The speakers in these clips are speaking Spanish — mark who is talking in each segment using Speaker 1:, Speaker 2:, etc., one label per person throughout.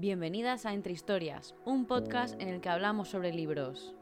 Speaker 1: Bienvenidas a Entre Historias, un podcast en el que hablamos sobre libros.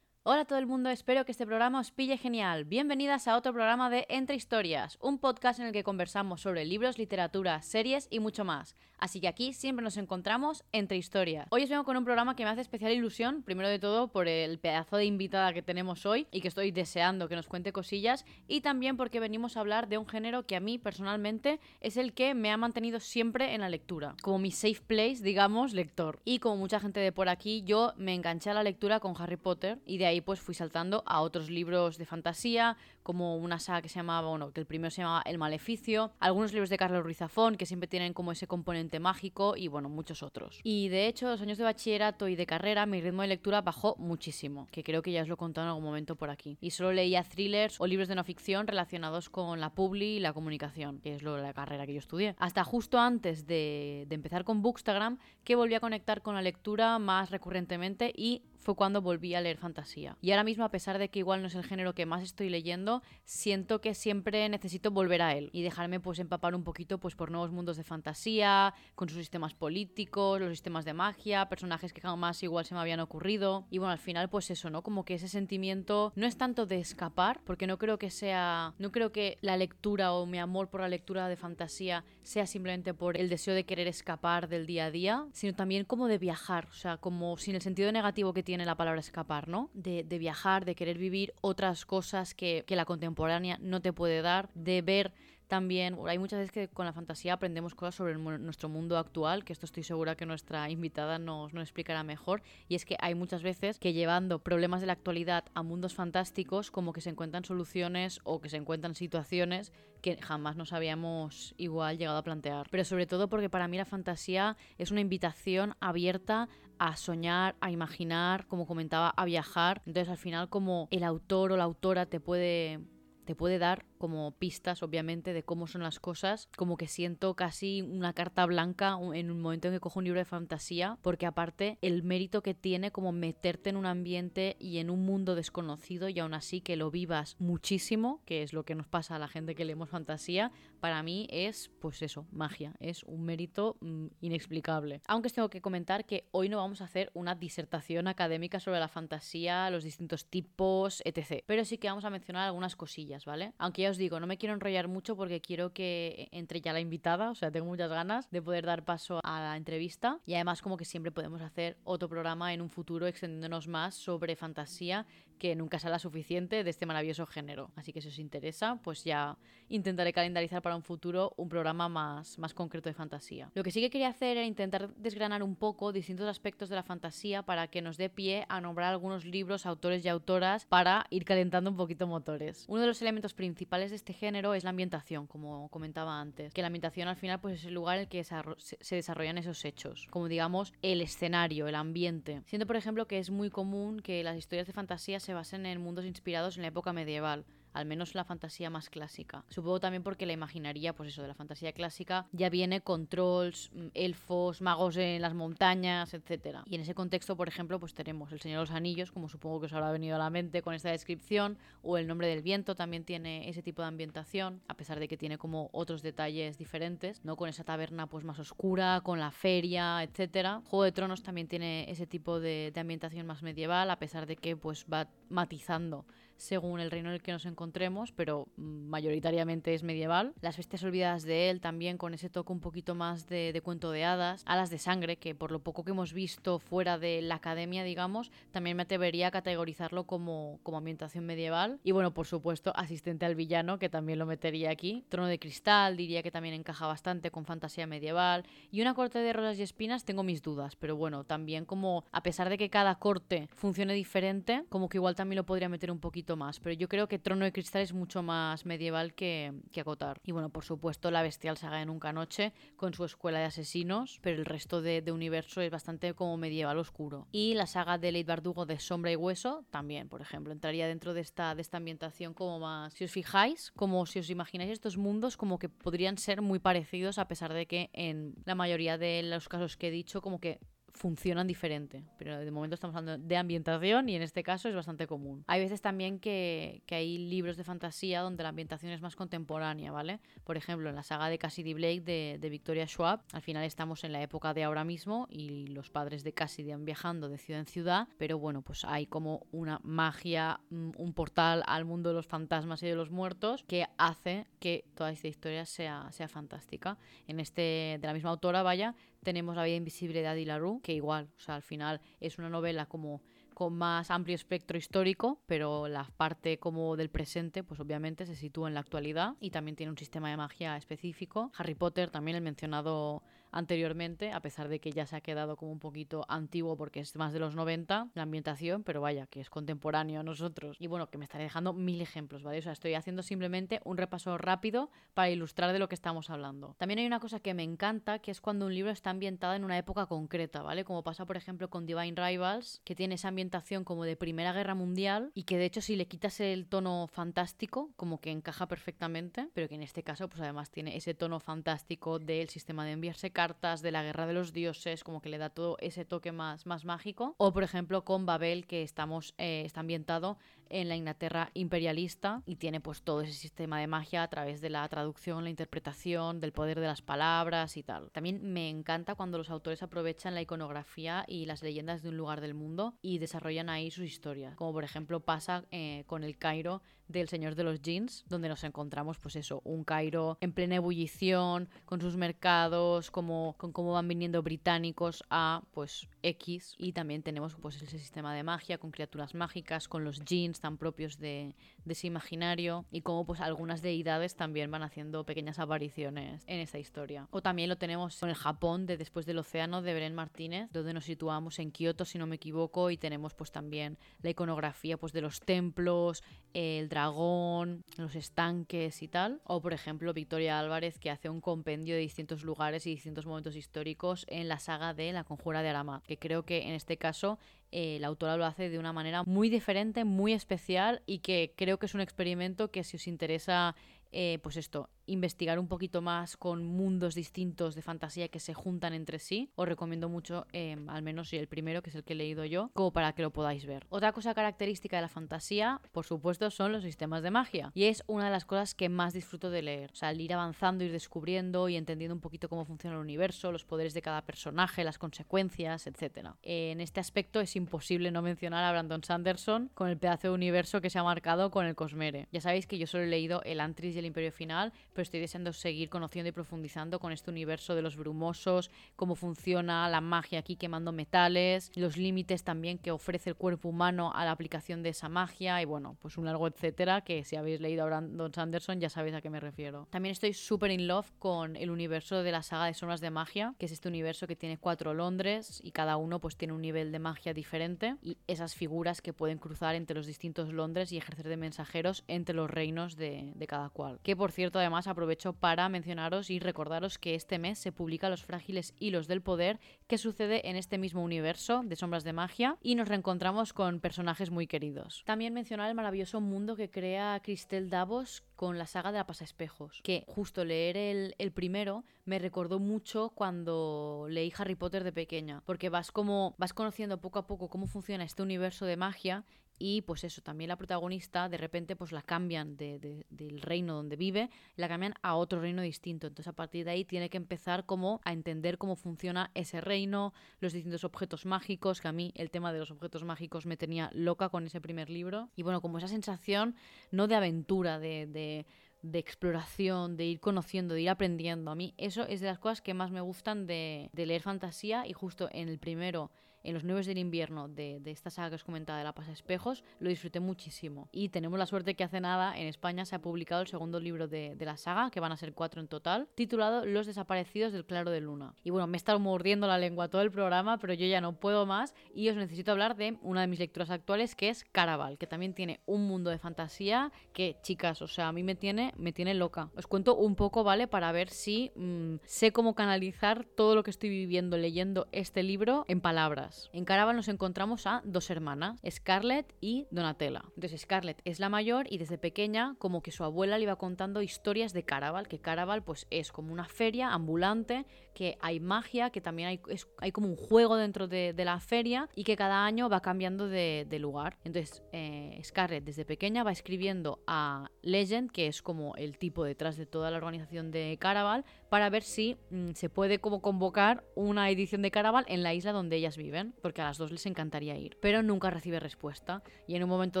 Speaker 1: Hola todo el mundo, espero que este programa os pille genial. Bienvenidas a otro programa de Entre Historias, un podcast en el que conversamos sobre libros, literatura, series y mucho más. Así que aquí siempre nos encontramos entre historias. Hoy os vengo con un programa que me hace especial ilusión, primero de todo por el pedazo de invitada que tenemos hoy y que estoy deseando que nos cuente cosillas, y también porque venimos a hablar de un género que a mí personalmente es el que me ha mantenido siempre en la lectura, como mi safe place, digamos, lector. Y como mucha gente de por aquí, yo me enganché a la lectura con Harry Potter y de ahí pues fui saltando a otros libros de fantasía, como una saga que se llamaba, bueno, que el primero se llamaba El Maleficio, algunos libros de Carlos Ruiz Zafón que siempre tienen como ese componente mágico y bueno, muchos otros. Y de hecho, los años de bachillerato y de carrera, mi ritmo de lectura bajó muchísimo, que creo que ya os lo he contado en algún momento por aquí. Y solo leía thrillers o libros de no ficción relacionados con la publi y la comunicación, que es lo la carrera que yo estudié. Hasta justo antes de, de empezar con Bookstagram, que volví a conectar con la lectura más recurrentemente y fue cuando volví a leer fantasía. Y ahora mismo, a pesar de que igual no es el género que más estoy leyendo, siento que siempre necesito volver a él y dejarme pues empapar un poquito pues por nuevos mundos de fantasía, con sus sistemas políticos, los sistemas de magia, personajes que jamás igual se me habían ocurrido. Y bueno, al final pues eso, ¿no? Como que ese sentimiento no es tanto de escapar, porque no creo que sea, no creo que la lectura o mi amor por la lectura de fantasía sea simplemente por el deseo de querer escapar del día a día, sino también como de viajar, o sea, como sin el sentido negativo que tiene la palabra escapar, ¿no? De, viajar, de querer vivir otras cosas que, que la contemporánea no te puede dar, de ver también hay muchas veces que con la fantasía aprendemos cosas sobre nuestro mundo actual, que esto estoy segura que nuestra invitada nos, nos explicará mejor, y es que hay muchas veces que llevando problemas de la actualidad a mundos fantásticos, como que se encuentran soluciones o que se encuentran situaciones que jamás nos habíamos igual llegado a plantear. Pero sobre todo porque para mí la fantasía es una invitación abierta a soñar, a imaginar, como comentaba, a viajar. Entonces al final como el autor o la autora te puede te puede dar como pistas, obviamente, de cómo son las cosas, como que siento casi una carta blanca en un momento en que cojo un libro de fantasía, porque aparte el mérito que tiene como meterte en un ambiente y en un mundo desconocido y aún así que lo vivas muchísimo, que es lo que nos pasa a la gente que leemos fantasía, para mí es, pues eso, magia, es un mérito mm, inexplicable. Aunque os tengo que comentar que hoy no vamos a hacer una disertación académica sobre la fantasía, los distintos tipos, etc. Pero sí que vamos a mencionar algunas cosillas, ¿vale? Aunque ya os digo, no me quiero enrollar mucho porque quiero que entre ya la invitada, o sea, tengo muchas ganas de poder dar paso a la entrevista y además como que siempre podemos hacer otro programa en un futuro extendiéndonos más sobre fantasía que nunca será suficiente de este maravilloso género. Así que si os interesa, pues ya intentaré calendarizar para un futuro un programa más, más concreto de fantasía. Lo que sí que quería hacer era intentar desgranar un poco distintos aspectos de la fantasía para que nos dé pie a nombrar algunos libros, autores y autoras para ir calentando un poquito motores. Uno de los elementos principales de este género es la ambientación, como comentaba antes. Que la ambientación al final pues es el lugar en el que se desarrollan esos hechos. Como digamos el escenario, el ambiente. Siendo por ejemplo que es muy común que las historias de fantasía se basen en mundos inspirados en la época medieval al menos la fantasía más clásica. Supongo también porque la imaginaría, pues eso, de la fantasía clásica ya viene con trolls, mm, elfos, magos en las montañas, etc. Y en ese contexto, por ejemplo, pues tenemos El Señor de los Anillos, como supongo que os habrá venido a la mente con esta descripción, o El Nombre del Viento también tiene ese tipo de ambientación, a pesar de que tiene como otros detalles diferentes, ¿no? Con esa taberna pues más oscura, con la feria, etc. Juego de Tronos también tiene ese tipo de, de ambientación más medieval, a pesar de que pues va matizando según el reino en el que nos encontremos, pero mayoritariamente es medieval. Las bestias olvidadas de él también con ese toque un poquito más de, cuento de hadas. Alas de sangre, que por lo poco que hemos visto fuera de la academia, digamos, también me atrevería a categorizarlo como, como ambientación medieval. Y bueno, por supuesto, asistente al villano, que también lo metería aquí. Trono de cristal, diría que también encaja bastante con fantasía medieval. Y una corte de rosas y espinas, tengo mis dudas, pero bueno, también como a pesar de que cada corte funcione diferente, como que igual también lo podría meter un poquito más, pero yo creo que Trono de Cristal es mucho más medieval que, que Acotar. Y bueno, por supuesto, la bestial saga de Nunca Noche con su escuela de asesinos, pero el resto de, universo es bastante como medieval oscuro. Y la saga de Leigh Bardugo de Sombra y Hueso también, por ejemplo, entraría dentro de esta, de esta ambientación como más... Si os fijáis, como si os imagináis estos mundos como que podrían ser muy parecidos a pesar de que en la mayoría de los casos que he dicho como que funcionan diferente. Pero de momento estamos hablando de ambientación y en este caso es bastante común. Hay veces también que, que hay libros de fantasía donde la ambientación es más contemporánea, ¿vale? Por ejemplo, en la saga de Cassidy Blake de, Victoria Schwab, al final estamos en la época de ahora mismo y los padres de Cassidy han viajando de ciudad en ciudad, pero bueno, pues hay como una magia, mm, un portal al mundo de los fantasmas y de los muertos que hace que toda esta historia sea, sea fantástica. En este, de la misma autora, vaya, tenemos La vida invisible de Adi LaRue, que igual, o sea, al final es una novela como con más amplio espectro histórico, pero la parte como del presente, pues obviamente se sitúa en la actualidad y también tiene un sistema de magia específico. Harry Potter, también el mencionado anteriormente, a pesar de que ya se ha quedado como un poquito antiguo porque es más de los 90 la ambientación, pero vaya, que es contemporáneo a nosotros. Y bueno, que me estaré dejando mil ejemplos, ¿vale? O sea, estoy haciendo simplemente un repaso rápido para ilustrar de lo que estamos hablando. También hay una cosa que me encanta, que es cuando un libro está ambientado en una época concreta, ¿vale? Como pasa, por ejemplo, con Divine Rivals, que tiene esa ambientación como de Primera Guerra Mundial y que de hecho si le quitas el tono fantástico, como que encaja perfectamente, pero que en este caso pues además tiene ese tono fantástico del sistema de enviarse cartas, de la guerra de los dioses, como que le da todo ese toque más, más mágico. O por ejemplo con Babel, que estamos, eh, está ambientado en la Inglaterra imperialista y tiene pues todo ese sistema de magia a través de la traducción, la interpretación, del poder de las palabras y tal. También me encanta cuando los autores aprovechan la iconografía y las leyendas de un lugar del mundo y desarrollan ahí sus historias, como por ejemplo pasa eh, con el Cairo del Señor de los Jeans, donde nos encontramos, pues eso, un Cairo en plena ebullición, con sus mercados, como, con cómo van viniendo británicos a, pues, X. Y también tenemos, pues, ese sistema de magia con criaturas mágicas, con los jeans tan propios de, de ese imaginario, y cómo, pues, algunas deidades también van haciendo pequeñas apariciones en esta historia. O también lo tenemos con el Japón de Después del Océano de Beren Martínez, donde nos situamos en Kioto, si no me equivoco, y tenemos, pues, también la iconografía, pues, de los templos, el dragón los estanques y tal. O por ejemplo Victoria Álvarez que hace un compendio de distintos lugares y distintos momentos históricos en la saga de La Conjura de Arama, que creo que en este caso eh, la autora lo hace de una manera muy diferente, muy especial y que creo que es un experimento que si os interesa eh, pues esto, investigar un poquito más con mundos distintos de fantasía que se juntan entre sí, os recomiendo mucho, em, al menos el primero, que es el que he leído yo, como para que lo podáis ver. Otra cosa característica de la fantasía, por supuesto, son los sistemas de magia. Y es una de las cosas que más disfruto de leer. O sea, el ir avanzando, ir descubriendo y entendiendo un poquito cómo funciona el universo, los poderes de cada personaje, las consecuencias, etc. En este aspecto es imposible no mencionar a Brandon Sanderson con el pedazo de universo que se ha marcado con el Cosmere. Ya sabéis que yo solo he leído El Antris y el Imperio Final, pero estoy deseando seguir conociendo y profundizando con este universo de los brumosos, cómo funciona la magia aquí quemando metales, los límites también que ofrece el cuerpo humano a la aplicación de esa magia y bueno, pues un largo etcétera que si habéis leído a Brandon Sanderson ya sabéis a qué me refiero. También estoy súper in love con el universo de la saga de Sombras de Magia, que es este universo que tiene cuatro Londres y cada uno pues tiene un nivel de magia diferente y esas figuras que pueden cruzar entre los distintos Londres y ejercer de mensajeros entre los reinos de, de cada cual. Que por cierto además aprovecho para mencionaros y recordaros que este mes se publica Los frágiles hilos del poder que sucede en este mismo universo de sombras de magia y nos reencontramos con personajes muy queridos. También mencionar el maravilloso mundo que crea Cristel Davos con la saga de la Espejos, que justo leer el, el, primero me recordó mucho cuando leí Harry Potter de pequeña, porque vas como vas conociendo poco a poco cómo funciona este universo de magia y pues eso, también la protagonista de repente pues la cambian de, del reino donde vive, la cambian a otro reino distinto. Entonces a partir de ahí tiene que empezar como a entender cómo funciona ese reino, los distintos objetos mágicos, que a mí el tema de los objetos mágicos me tenía loca con ese primer libro. Y bueno, como esa sensación no de aventura, de, de de exploración, de ir conociendo, de ir aprendiendo. A mí eso es de las cosas que más me gustan de, de leer fantasía y justo en el primero en los nueve del invierno de, esta saga que os comentaba de La Pasa Espejos, lo disfruté muchísimo. Y tenemos la suerte que hace nada en España se ha publicado el segundo libro de, la saga, que van a ser cuatro en total, titulado Los desaparecidos del claro de luna. Y bueno, me he estado mordiendo la lengua todo el programa, pero yo ya no puedo más y os necesito hablar de una de mis lecturas actuales que es Caraval, que también tiene un mundo de fantasía que, chicas, o sea, a mí me tiene, me tiene loca. Os cuento un poco, ¿vale? Para ver si mmm, sé cómo canalizar todo lo que estoy viviendo leyendo este libro en palabras. En Caraval nos encontramos a dos hermanas, Scarlett y Donatella. Entonces Scarlett es la mayor y desde pequeña como que su abuela le iba contando historias de Caraval, que Caraval pues es como una feria ambulante, que hay magia, que también hay, hay como un juego dentro de, la feria y que cada año va cambiando de, lugar. Entonces eh, Scarlett desde pequeña va escribiendo a Legend, que es como el tipo detrás de toda la organización de Caraval, para ver si mm, se puede como convocar una edición de Caraval en la isla donde ellas viven, porque a las dos les encantaría ir, pero nunca recibe respuesta. Y en un momento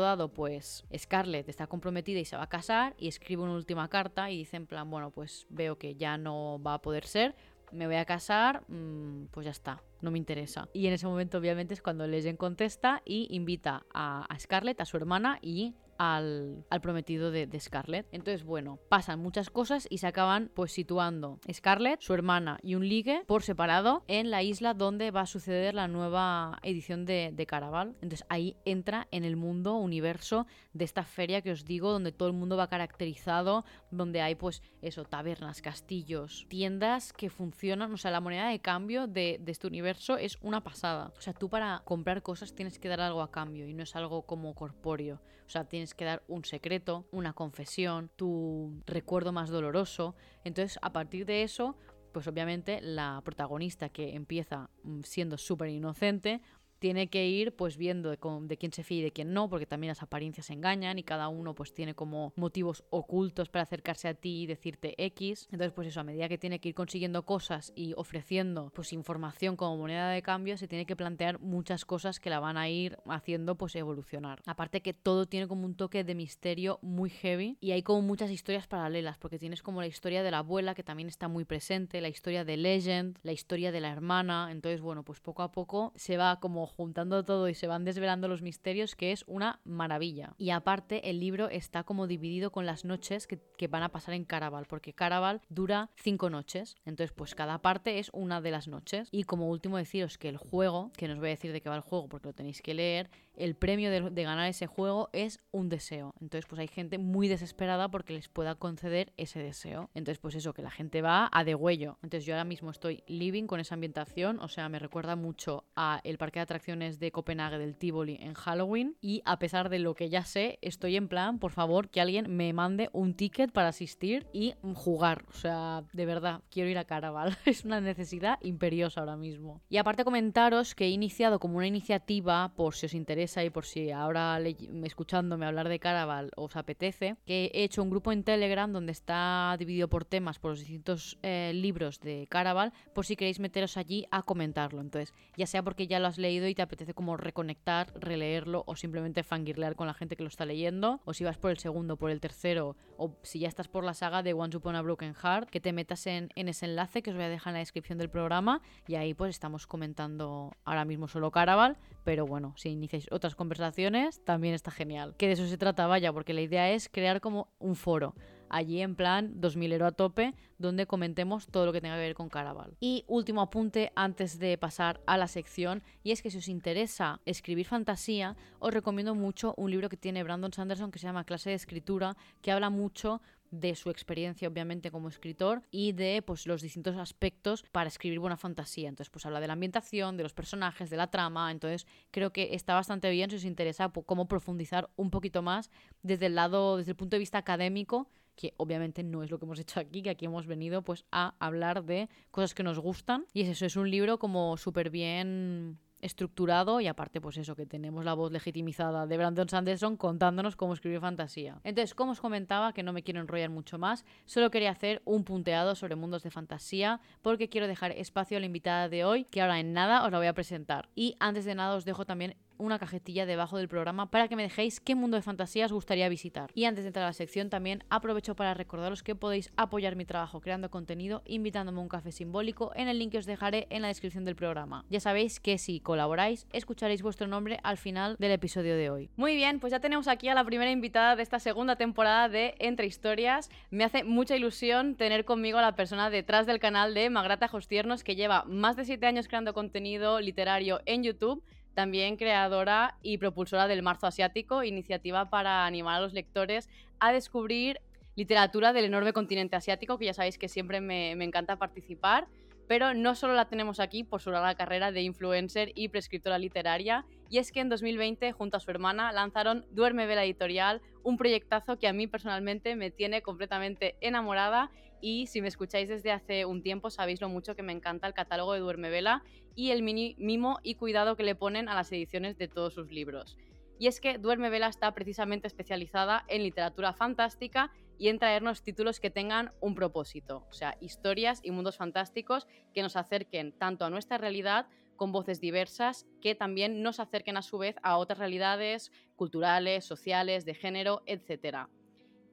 Speaker 1: dado, pues Scarlett está comprometida y se va a casar y escribe una última carta y dice en plan, bueno, pues veo que ya no va a poder ser, me voy a casar, mm, pues ya está, no me interesa. Y en ese momento obviamente es cuando Legend contesta y invita a, a Scarlett, a su hermana y al, prometido de, Scarlett. Entonces, bueno, pasan muchas cosas y se acaban pues situando Scarlett, su hermana y un ligue por separado en la isla donde va a suceder la nueva edición de, de Caraval. Entonces ahí entra en el mundo, universo de esta feria que os digo, donde todo el mundo va caracterizado, donde hay pues eso, tabernas, castillos, tiendas que funcionan, o sea, la moneda de cambio de, de este universo es una pasada. O sea, tú para comprar cosas tienes que dar algo a cambio y no es algo como corpóreo. O sea, tienes que dar un secreto, una confesión, tu recuerdo más doloroso. Entonces, a partir de eso, pues obviamente la protagonista que empieza mm, siendo súper inocente, tiene que ir pues viendo de, quién se fía y de quién no, porque también las apariencias engañan y cada uno pues tiene como motivos ocultos para acercarse a ti y decirte X. Entonces pues eso, a medida que tiene que ir consiguiendo cosas y ofreciendo pues información como moneda de cambio, se tiene que plantear muchas cosas que la van a ir haciendo pues evolucionar. Aparte que todo tiene como un toque de misterio muy heavy y hay como muchas historias paralelas, porque tienes como la historia de la abuela que también está muy presente, la historia de Legend, la historia de la hermana, entonces bueno, pues poco a poco se va como juntando todo y se van desvelando los misterios, que es una maravilla. Y aparte, el libro está como dividido con las noches que, van a pasar en Caraval, porque Caraval dura cinco noches. Entonces, pues cada parte es una de las noches. Y como último, deciros que el juego, que no os voy a decir de qué va el juego porque lo tenéis que leer, el premio de, ganar ese juego es un deseo. Entonces, pues hay gente muy desesperada porque les pueda conceder ese deseo. Entonces, pues eso, que la gente va a degüello. Entonces, yo ahora mismo estoy living con esa ambientación, o sea, me recuerda mucho a el parque de atracciones de Copenhague del Tivoli en Halloween y a pesar de lo que ya sé, estoy en plan, por favor, que alguien me mande un ticket para asistir y jugar. O sea, de verdad, quiero ir a Caraval. es una necesidad imperiosa ahora mismo. Y aparte comentaros que he iniciado como una iniciativa, por si os interesa y por si ahora escuchándome hablar de Caraval os apetece, que he hecho un grupo en Telegram donde está dividido por temas, por los distintos eh, libros de Caraval, por si queréis meteros allí a comentarlo. Entonces, ya sea porque ya lo has leído te apetece como reconectar, releerlo o simplemente fangirlear con la gente que lo está leyendo, o si vas por el segundo, por el tercero, o si ya estás por la saga de Once Upon a Broken Heart, que te metas en, en ese enlace que os voy a dejar en la descripción del programa y ahí pues estamos comentando ahora mismo solo Caraval, pero bueno, si iniciáis otras conversaciones también está genial. Que de eso se trata, vaya, porque la idea es crear como un foro allí en plan 2000 a tope, donde comentemos todo lo que tenga que ver con Caraval. Y último apunte antes de pasar a la sección, y es que si os interesa escribir fantasía, os recomiendo mucho un libro que tiene Brandon Sanderson que se llama Clase de Escritura, que habla mucho de su experiencia obviamente como escritor y de pues los distintos aspectos para escribir buena fantasía. Entonces pues habla de la ambientación, de los personajes, de la trama, entonces creo que está bastante bien si os interesa cómo profundizar un poquito más desde el lado desde el punto de vista académico que obviamente no es lo que hemos hecho aquí, que aquí hemos venido pues a hablar de cosas que nos gustan. Y es eso, es un libro como súper bien estructurado y aparte pues eso que tenemos la voz legitimizada de Brandon Sanderson contándonos cómo escribir fantasía. Entonces, como os comentaba, que no me quiero enrollar mucho más, solo quería hacer un punteado sobre mundos de fantasía porque quiero dejar espacio a la invitada de hoy, que ahora en nada os la voy a presentar. Y antes de nada os dejo también una cajetilla debajo del programa para que me dejéis qué mundo de fantasía os gustaría visitar. Y antes de entrar a la sección también aprovecho para recordaros que podéis apoyar mi trabajo creando contenido invitándome a un café simbólico en el link que os dejaré en la descripción del programa. Ya sabéis que si colaboráis escucharéis vuestro nombre al final del episodio de hoy. Muy bien, pues ya tenemos aquí a la primera invitada de esta segunda temporada de Entre Historias. Me hace mucha ilusión tener conmigo a la persona detrás del canal de Magrata Jostiernos que lleva más de 7 años creando contenido literario en YouTube también creadora y propulsora del Marzo Asiático, iniciativa para animar a los lectores a descubrir literatura del enorme continente asiático, que ya sabéis que siempre me, encanta participar. Pero no solo la tenemos aquí por su larga carrera de influencer y prescriptora literaria, y es que en 2020, junto a su hermana, lanzaron Duerme Vela Editorial, un proyectazo que a mí personalmente me tiene completamente enamorada y si me escucháis desde hace un tiempo sabéis lo mucho que me encanta el catálogo de Duerme Vela y el mini mimo y cuidado que le ponen a las ediciones de todos sus libros. Y es que Duerme Vela está precisamente especializada en literatura fantástica y en traernos títulos que tengan un propósito, o sea, historias y mundos fantásticos que nos acerquen tanto a nuestra realidad con voces diversas, que también nos acerquen a su vez a otras realidades culturales, sociales, de género, etc.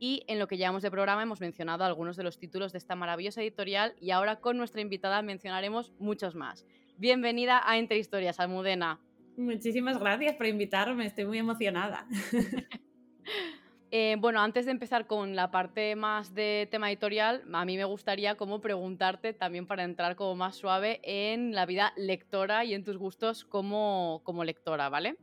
Speaker 1: Y en lo que llevamos de programa hemos mencionado algunos de los títulos de esta maravillosa editorial y ahora con nuestra invitada mencionaremos muchos más. Bienvenida a Entre Historias, Almudena.
Speaker 2: Muchísimas gracias por invitarme, estoy muy emocionada.
Speaker 1: Eh, bueno, antes de empezar con la parte más de tema editorial, a mí me gustaría como preguntarte también para entrar como más suave en la vida lectora y en tus gustos como, como lectora, ¿vale?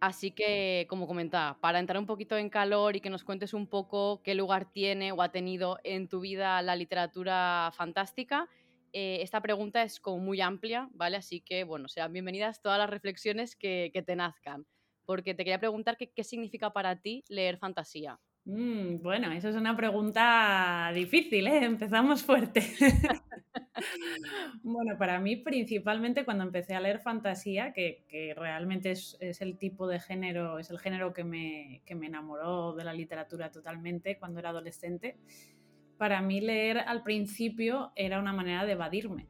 Speaker 1: Así que, como comentaba, para entrar un poquito en calor y que nos cuentes un poco qué lugar tiene o ha tenido en tu vida la literatura fantástica, eh, esta pregunta es como muy amplia, ¿vale? Así que, bueno, sean bienvenidas todas las reflexiones que, que te nazcan porque te quería preguntar qué, significa para ti leer fantasía.
Speaker 2: Mm, bueno, eso es una pregunta difícil, ¿eh? Empezamos fuerte. bueno, para mí principalmente cuando empecé a leer fantasía, que, realmente es, el tipo de género, es el género que me, que me enamoró de la literatura totalmente cuando era adolescente, para mí leer al principio era una manera de evadirme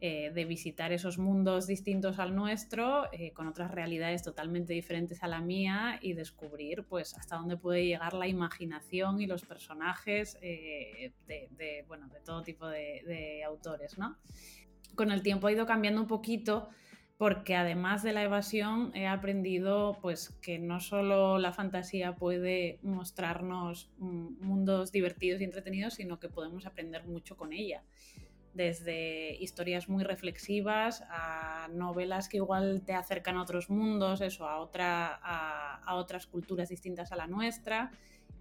Speaker 2: eh, de visitar esos mundos distintos al nuestro, eh, con otras realidades totalmente diferentes a la mía y descubrir pues hasta dónde puede llegar la imaginación y los personajes eh, de, bueno, de todo tipo de, autores. ¿no? Con el tiempo ha ido cambiando un poquito porque además de la evasión he aprendido pues que no solo la fantasía puede mostrarnos mm, mundos divertidos y entretenidos, sino que podemos aprender mucho con ella desde historias muy reflexivas a novelas que igual te acercan a otros mundos, eso, a, otra, a, otras culturas distintas a la nuestra.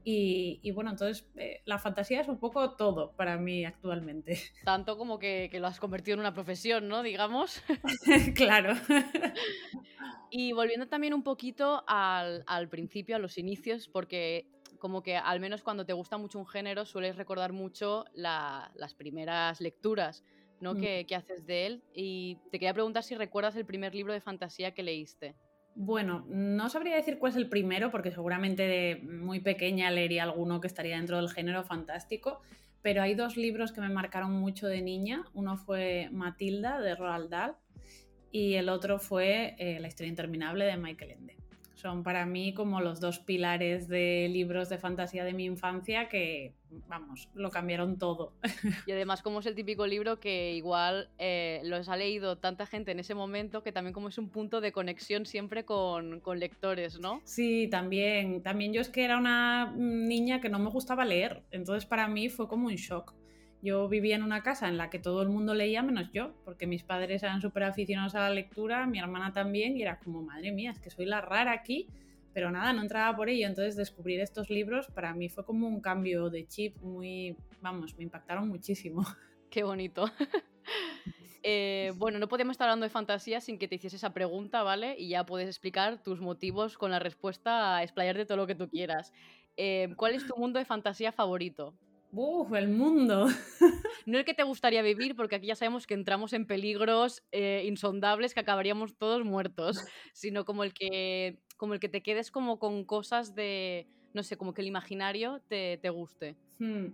Speaker 2: Y, bueno, entonces eh, la fantasía es un poco todo para mí actualmente.
Speaker 1: Tanto como que, lo has convertido en una profesión, ¿no? Digamos.
Speaker 2: claro.
Speaker 1: y volviendo también un poquito al, al principio, a los inicios, porque como que al menos cuando te gusta mucho un género sueles recordar mucho las primeras lecturas ¿no? Mm. Que, haces de él. Y te quería preguntar si recuerdas el primer libro de fantasía que leíste.
Speaker 2: Bueno, no sabría decir cuál es el primero, porque seguramente de muy pequeña leería alguno que estaría dentro del género fantástico, pero hay dos libros que me marcaron mucho de niña. Uno fue Matilda de Roald Dahl y el otro fue eh, La historia interminable de Michael Ende son para mí como los dos pilares de libros de fantasía de mi infancia que, vamos, lo cambiaron todo.
Speaker 1: Y además como es el típico libro que igual eh, los ha leído tanta gente en ese momento que también como es un punto de conexión siempre con, con lectores, ¿no?
Speaker 2: Sí, también. También yo es que era una niña que no me gustaba leer, entonces para mí fue como un shock. Yo vivía en una casa en la que todo el mundo leía menos yo, porque mis padres eran súper aficionados a la lectura, mi hermana también, y era como, madre mía, es que soy la rara aquí, pero nada, no entraba por ello. Entonces descubrir estos libros para mí fue como un cambio de chip muy, vamos, me impactaron muchísimo.
Speaker 1: Qué bonito. Eh, bueno, no podemos estar hablando de fantasía sin que te hiciese esa pregunta, ¿vale? Y ya puedes explicar tus motivos con la respuesta a explayar de todo lo que tú quieras. Eh, ¿Cuál es tu mundo de fantasía favorito?
Speaker 2: ¡Uf, el mundo!
Speaker 1: no el que te gustaría vivir, porque aquí ya sabemos que entramos en peligros eh, insondables que acabaríamos todos muertos, sino como el que, como el que te quedes como con cosas de, no sé, como que el imaginario te, te guste.
Speaker 2: Hmm.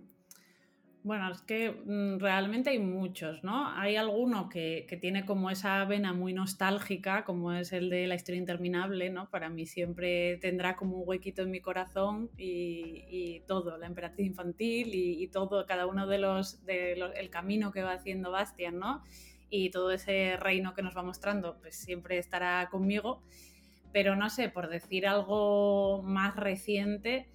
Speaker 2: Bueno, es que mm, realmente hay muchos, ¿no? Hay alguno que, tiene como esa vena muy nostálgica, como es el de la historia interminable, ¿no? Para mí siempre tendrá como un huequito en mi corazón y, todo, la emperatriz infantil y, todo, cada uno de los, de el camino que va haciendo Bastian, ¿no? Y todo ese reino que nos va mostrando, pues siempre estará conmigo. Pero no sé, por decir algo más reciente,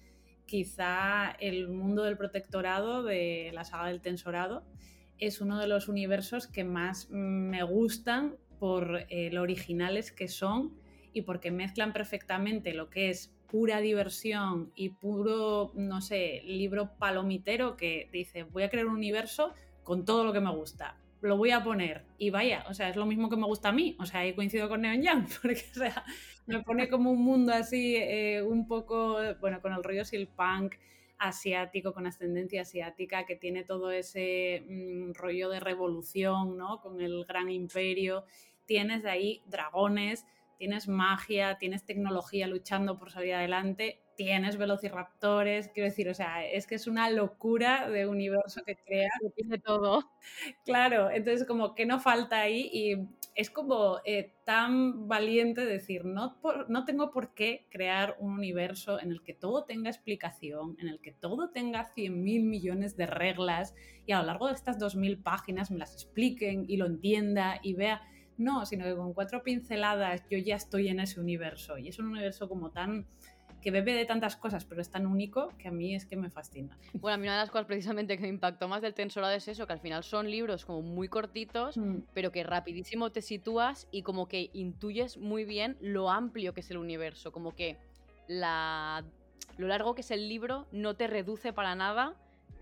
Speaker 2: quizá el mundo del protectorado de la saga del tensorado es uno de los universos que más me gustan por eh, lo originales que son y porque mezclan perfectamente lo que es pura diversión y puro, no sé, libro palomitero que dice voy a crear un universo con todo lo que me gusta. Lo voy a poner. Y vaya, o sea, es lo mismo que me gusta a mí. O sea, he coincido con Neon Young, porque, o sea, me pone como un mundo así, eh, un poco, bueno, con el rollo punk asiático, con ascendencia asiática, que tiene todo ese mm, rollo de revolución, ¿no? Con el gran imperio. Tienes de ahí dragones, tienes magia, tienes tecnología luchando por salir adelante, tienes velociraptores, quiero decir, o sea, es que es una locura de universo que crea.
Speaker 1: Tiene todo.
Speaker 2: Claro, entonces como que no falta ahí y es como eh, tan valiente decir, no, no tengo por qué crear un universo en el que todo tenga explicación, en el que todo tenga 100 mil millones de reglas y a lo largo de estas 2.000 páginas me las expliquen y lo entienda y vea no, sino que con cuatro pinceladas yo ya estoy en ese universo. Y es un universo como tan que bebe de tantas cosas, pero es tan único que a mí es que me fascina.
Speaker 1: Bueno, a mí una de las cosas precisamente que me impactó más del Tensorado es eso, que al final son libros como muy cortitos, mm. pero que rapidísimo te sitúas y como que intuyes muy bien lo amplio que es el universo, como que la, lo largo que es el libro no te reduce para nada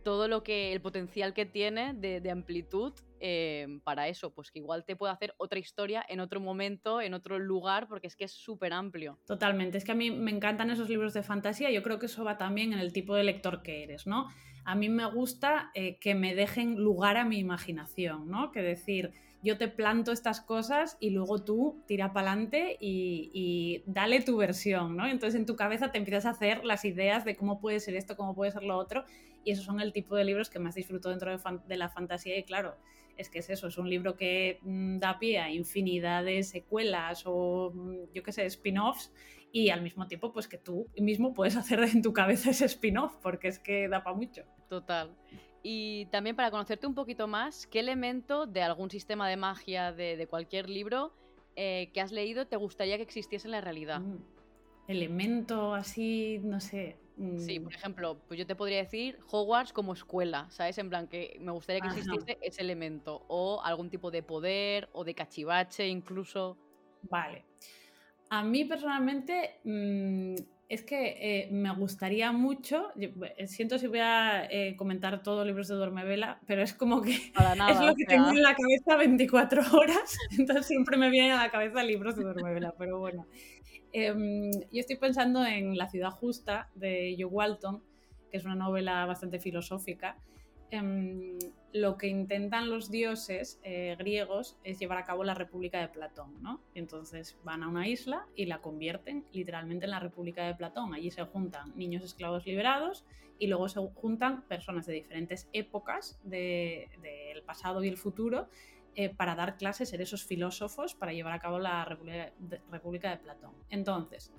Speaker 1: todo lo que el potencial que tiene de, amplitud Em, para eso, pues que igual te puede hacer otra historia en otro momento, en otro lugar, porque es que es súper amplio.
Speaker 2: Totalmente, es que a mí me encantan esos libros de fantasía, yo creo que eso va también en el tipo de lector que eres, ¿no? A mí me gusta eh, que me dejen lugar a mi imaginación, ¿no? Que decir, yo te planto estas cosas y luego tú tira para adelante y, y, dale tu versión, ¿no? Entonces en tu cabeza te empiezas a hacer las ideas de cómo puede ser esto, cómo puede ser lo otro, y esos son el tipo de libros que más disfruto dentro de la fantasía y claro, es que es eso, es un libro que mm, da pie a infinidad de secuelas o mm, yo qué sé, spin-offs y al mismo tiempo pues que tú mismo puedes hacer en tu cabeza ese spin-off porque es que da para mucho.
Speaker 1: Total. Y también para conocerte un poquito más, ¿qué elemento de algún sistema de magia de, cualquier libro eh, que has leído te gustaría que existiese en la realidad? Mm,
Speaker 2: elemento así, no sé,
Speaker 1: Sí, por mm. ejemplo, pues yo te podría decir Hogwarts como escuela, ¿sabes? En plan que me gustaría que existiese ese elemento, o algún tipo de poder, o de cachivache incluso.
Speaker 2: Vale. A mí personalmente mm, es que eh, me gustaría mucho, eh, siento si voy a eh, comentar todos los libros de Dormevela, pero es como que es lo que tengo en la cabeza 24 horas, entonces siempre me vienen a la cabeza libros de Dormevela, pero bueno. Em, yo estoy pensando en La ciudad justa de Joe Walton, que es una novela bastante filosófica. Em, lo que intentan los dioses eh, griegos es llevar a cabo la República de Platón, ¿no? Entonces van a una isla y la convierten literalmente en la República de Platón. Allí se juntan niños esclavos liberados y luego se juntan personas de diferentes épocas del pasado y el futuro eh, para dar clases, ser esos filósofos para llevar a cabo la República de, Platón. Entonces,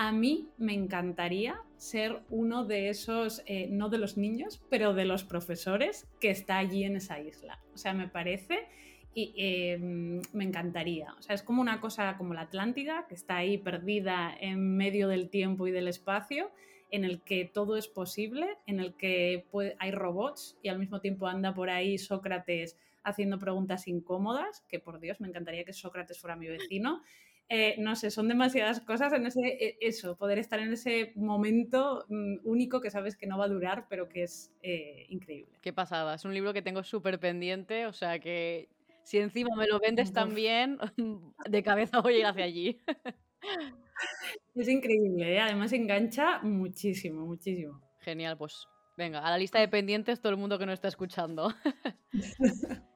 Speaker 2: a mí me encantaría ser uno de esos, eh, no de los niños, pero de los profesores que está allí en esa isla. O sea, me parece y em, me encantaría. O sea, es como una cosa como la Atlántida, que está ahí perdida en medio del tiempo y del espacio, en el que todo es posible, en el que hay robots y al mismo tiempo anda por ahí Sócrates haciendo preguntas incómodas, que por Dios, me encantaría que Sócrates fuera mi vecino. Eh, no sé, son demasiadas cosas en ese, e, eso, poder estar en ese momento mm, único que sabes que no va a durar, pero que es eh, increíble.
Speaker 1: Qué pasada, es un libro que tengo súper pendiente, o sea que si encima me lo vendes también, de cabeza voy a ir hacia allí.
Speaker 2: Es increíble, ¿eh? además engancha muchísimo, muchísimo.
Speaker 1: Genial, pues venga, a la lista de pendientes todo el mundo que nos está escuchando.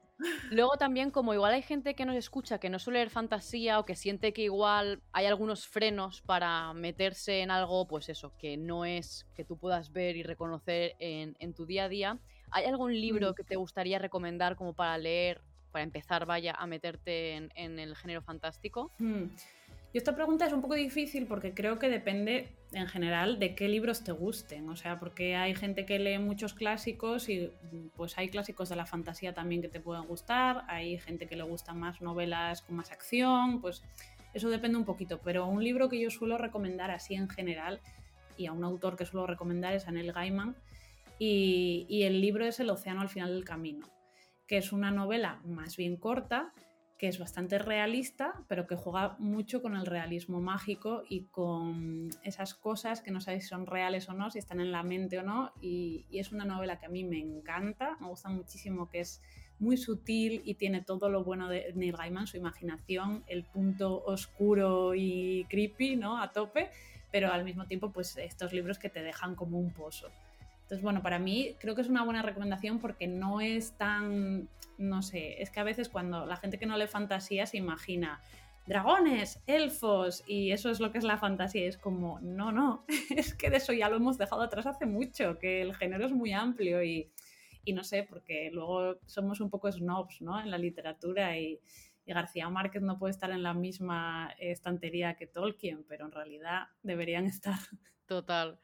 Speaker 1: Luego también, como igual hay gente que nos escucha que no suele leer fantasía o que siente que igual hay algunos frenos para meterse en algo, pues eso, que no es que tú puedas ver y reconocer en, tu día a día, ¿hay algún libro mm. que te gustaría recomendar como para leer, para empezar, vaya, a meterte en, el género fantástico?
Speaker 2: Mm. Y esta pregunta es un poco difícil porque creo que depende en general de qué libros te gusten. O sea, porque hay gente que lee muchos clásicos y pues hay clásicos de la fantasía también que te pueden gustar. Hay gente que le gustan más novelas con más acción. Pues eso depende un poquito. Pero un libro que yo suelo recomendar así en general y a un autor que suelo recomendar es Anel Gaiman. Y, y el libro es El océano al final del camino, que es una novela más bien corta que es bastante realista, pero que juega mucho con el realismo mágico y con esas cosas que no sabéis si son reales o no, si están en la mente o no. Y, es una novela que a mí me encanta, me gusta muchísimo, que es muy sutil y tiene todo lo bueno de Neil Gaiman, su imaginación, el punto oscuro y creepy, ¿no? A tope, pero al mismo tiempo, pues estos libros que te dejan como un pozo. Entonces, bueno, para mí creo que es una buena recomendación porque no es tan, no sé, es que a veces cuando la gente que no lee fantasía se imagina dragones, elfos, y eso es lo que es la fantasía. Es como, no, no, es que de eso ya lo hemos dejado atrás hace mucho, que el género es muy amplio y, y no sé, porque luego somos un poco snobs, ¿no? En la literatura y, y García Márquez no puede estar en la misma estantería que Tolkien, pero en realidad deberían estar.
Speaker 1: Total.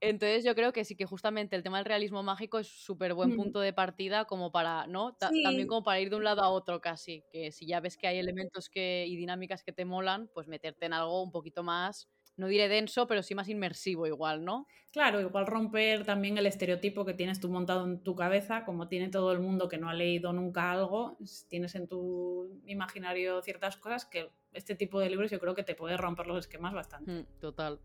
Speaker 1: Entonces yo creo que sí que justamente el tema del realismo mágico es súper buen punto de partida como para, ¿no? También como para ir de un lado a otro casi, que si ya ves que hay elementos que, y dinámicas que te molan, pues meterte en algo un poquito más, no diré denso, pero sí más inmersivo igual, ¿no?
Speaker 2: Claro, igual romper también el estereotipo que tienes tú montado en tu cabeza, como tiene todo el mundo que no ha leído nunca algo, tienes en tu imaginario ciertas cosas que este tipo de libros yo creo que te puede romper los esquemas bastante.
Speaker 1: Mm, total.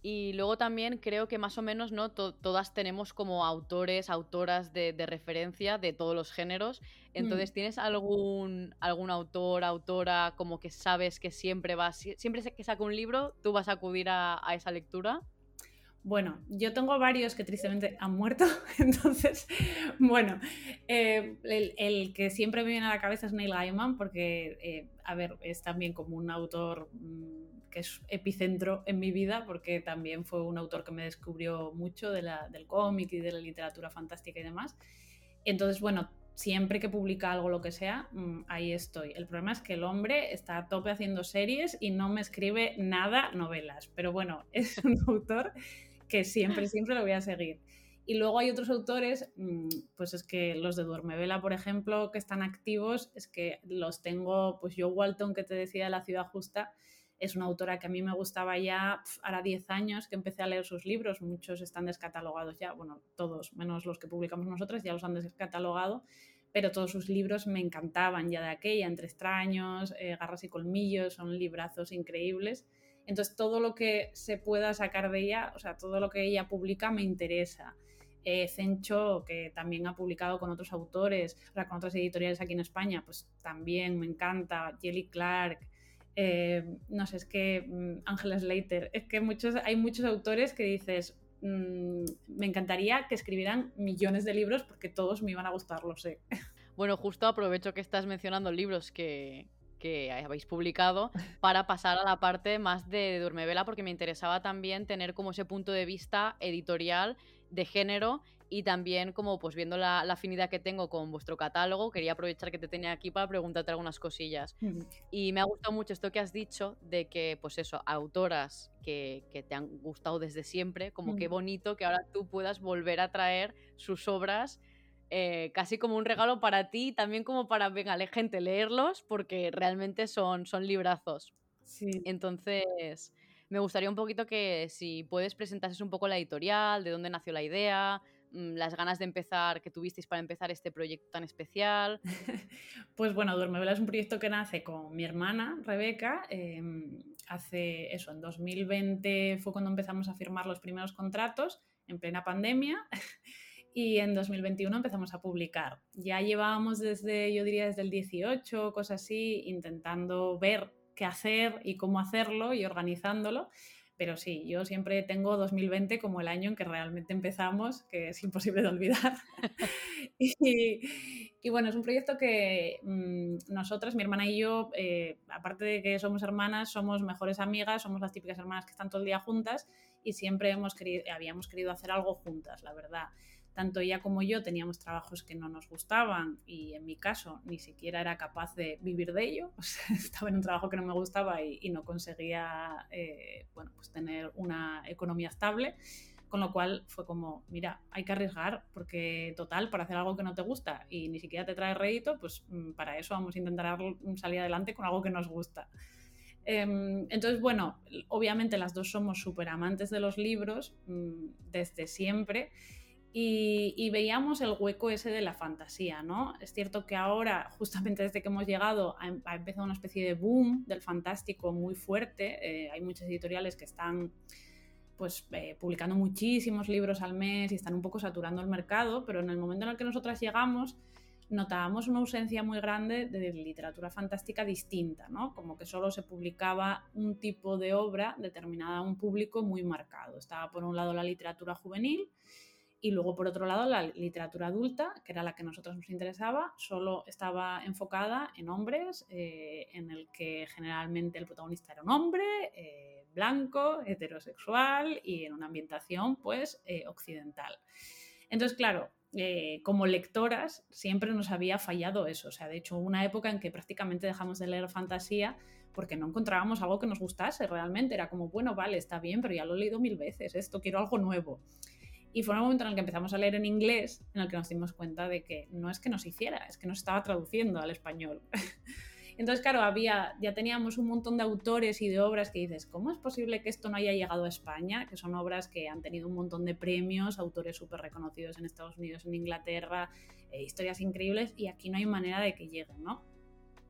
Speaker 1: Y luego también creo que más o menos no todas tenemos como autores, autoras de, referencia de todos los géneros. Entonces, mm. ¿tienes algún, algún autor, autora como que sabes que siempre vas, siempre que saca un libro, tú vas a acudir a, esa lectura?
Speaker 2: Bueno, yo tengo varios que tristemente han muerto, entonces, bueno, eh, el, que siempre me viene a la cabeza es Neil Gaiman, porque, eh, a ver, es también como un autor mm, que es epicentro en mi vida, porque también fue un autor que me descubrió mucho de la, del cómic y de la literatura fantástica y demás. Entonces, bueno, siempre que publica algo, lo que sea, mm, ahí estoy. El problema es que el hombre está a tope haciendo series y no me escribe nada novelas, pero bueno, es un autor que siempre, siempre lo voy a seguir. Y luego hay otros autores, mm, pues es que los de Duermevela, por ejemplo, que están activos, es que los tengo, pues yo Walton, que te decía de La Ciudad Justa, es una autora que a mí me gustaba ya, hará 10 años que empecé a leer sus libros, muchos están descatalogados ya, bueno, todos, menos los que publicamos nosotras, ya los han descatalogado, pero todos sus libros me encantaban ya de aquella, Entre extraños, eh, Garras y colmillos, son librazos increíbles. Entonces todo lo que se pueda sacar de ella, o sea, todo lo que ella publica me interesa. Eh, Zencho, que también ha publicado con otros autores, o sea, con otras editoriales aquí en España, pues también me encanta. Jelly Clark, eh, no sé, es que mm, Angela Slater, es que muchos, hay muchos autores que dices, mm, me encantaría que escribieran millones de libros porque todos me iban a gustar, lo sé.
Speaker 1: Bueno, justo aprovecho que estás mencionando libros que, que habéis publicado para pasar a la parte más de Durmevela porque me interesaba también tener como ese punto de vista editorial de género y también como pues viendo la, afinidad que tengo con vuestro catálogo, quería aprovechar que te tenía aquí para preguntarte algunas cosillas. Y me ha gustado mucho esto que has dicho de que pues eso, autoras que, que te han gustado desde siempre, como qué bonito que ahora tú puedas volver a traer sus obras. Eh, casi como un regalo para ti, también como para, venga, gente, leerlos, porque realmente son, son librazos.
Speaker 2: Sí.
Speaker 1: Entonces, me gustaría un poquito que si puedes presentases un poco la editorial, de dónde nació la idea, las ganas de empezar que tuvisteis para empezar este proyecto tan especial?
Speaker 2: pues bueno, Duermevela es un proyecto que nace con mi hermana Rebeca. Em, hace eso, en 2020 fue cuando empezamos a firmar los primeros contratos, en plena pandemia. y en 2021 empezamos a publicar. Ya llevábamos desde, yo diría, desde el 18, cosas así, intentando ver qué hacer y cómo hacerlo y organizándolo pero sí, yo siempre tengo 2020 como el año en que realmente empezamos, que es imposible de olvidar. y, bueno, es un proyecto que mm, nosotras, mi hermana y yo, eh, aparte de que somos hermanas, somos mejores amigas, somos las típicas hermanas que están todo el día juntas y siempre hemos querido, habíamos querido hacer algo juntas, la verdad tanto ella como yo teníamos trabajos que no nos gustaban y en mi caso ni siquiera era capaz de vivir de ello. estaba en un trabajo que no me gustaba y, no conseguía eh, bueno, pues tener una economía estable. Con lo cual fue como, mira, hay que arriesgar porque total, para hacer algo que no te gusta y ni siquiera te trae rédito, pues mm, para eso vamos a intentar salir adelante con algo que nos gusta. Em, entonces, bueno, obviamente las dos somos súper amantes de los libros mm, desde siempre y, veíamos el hueco ese de la fantasía, ¿no? Es cierto que ahora, justamente desde que hemos llegado, ha, empezado una especie de boom del fantástico muy fuerte. Eh, hay muchas editoriales que están pues eh, publicando muchísimos libros al mes y están un poco saturando el mercado, pero en el momento en el que nosotras llegamos, notábamos una ausencia muy grande de literatura fantástica distinta, ¿no? Como que solo se publicaba un tipo de obra determinada a un público muy marcado. Estaba por un lado la literatura juvenil y luego por otro lado la literatura adulta, que era la que a nosotros nos interesaba, solo estaba enfocada en hombres, eh, en el que generalmente el protagonista era un hombre, eh, blanco, heterosexual y en una ambientación pues eh, occidental. Entonces, claro, eh, como lectoras siempre nos había fallado eso. O sea, de hecho, hubo una época en que prácticamente dejamos de leer fantasía porque no encontrábamos algo que nos gustase realmente. Era como, bueno, vale, está bien, pero ya lo he leído mil veces, esto quiero algo nuevo. Y fue un momento en el que empezamos a leer en inglés en el que nos dimos cuenta de que no es que nos hiciera, es que nos estaba traduciendo al español. Entonces, claro, había, ya teníamos un montón de autores y de obras que dices, ¿cómo es posible que esto no haya llegado a España? Que son obras que han tenido un montón de premios, autores súper reconocidos en Estados Unidos, en Inglaterra, eh, historias increíbles, y aquí no hay manera de que lleguen, ¿no?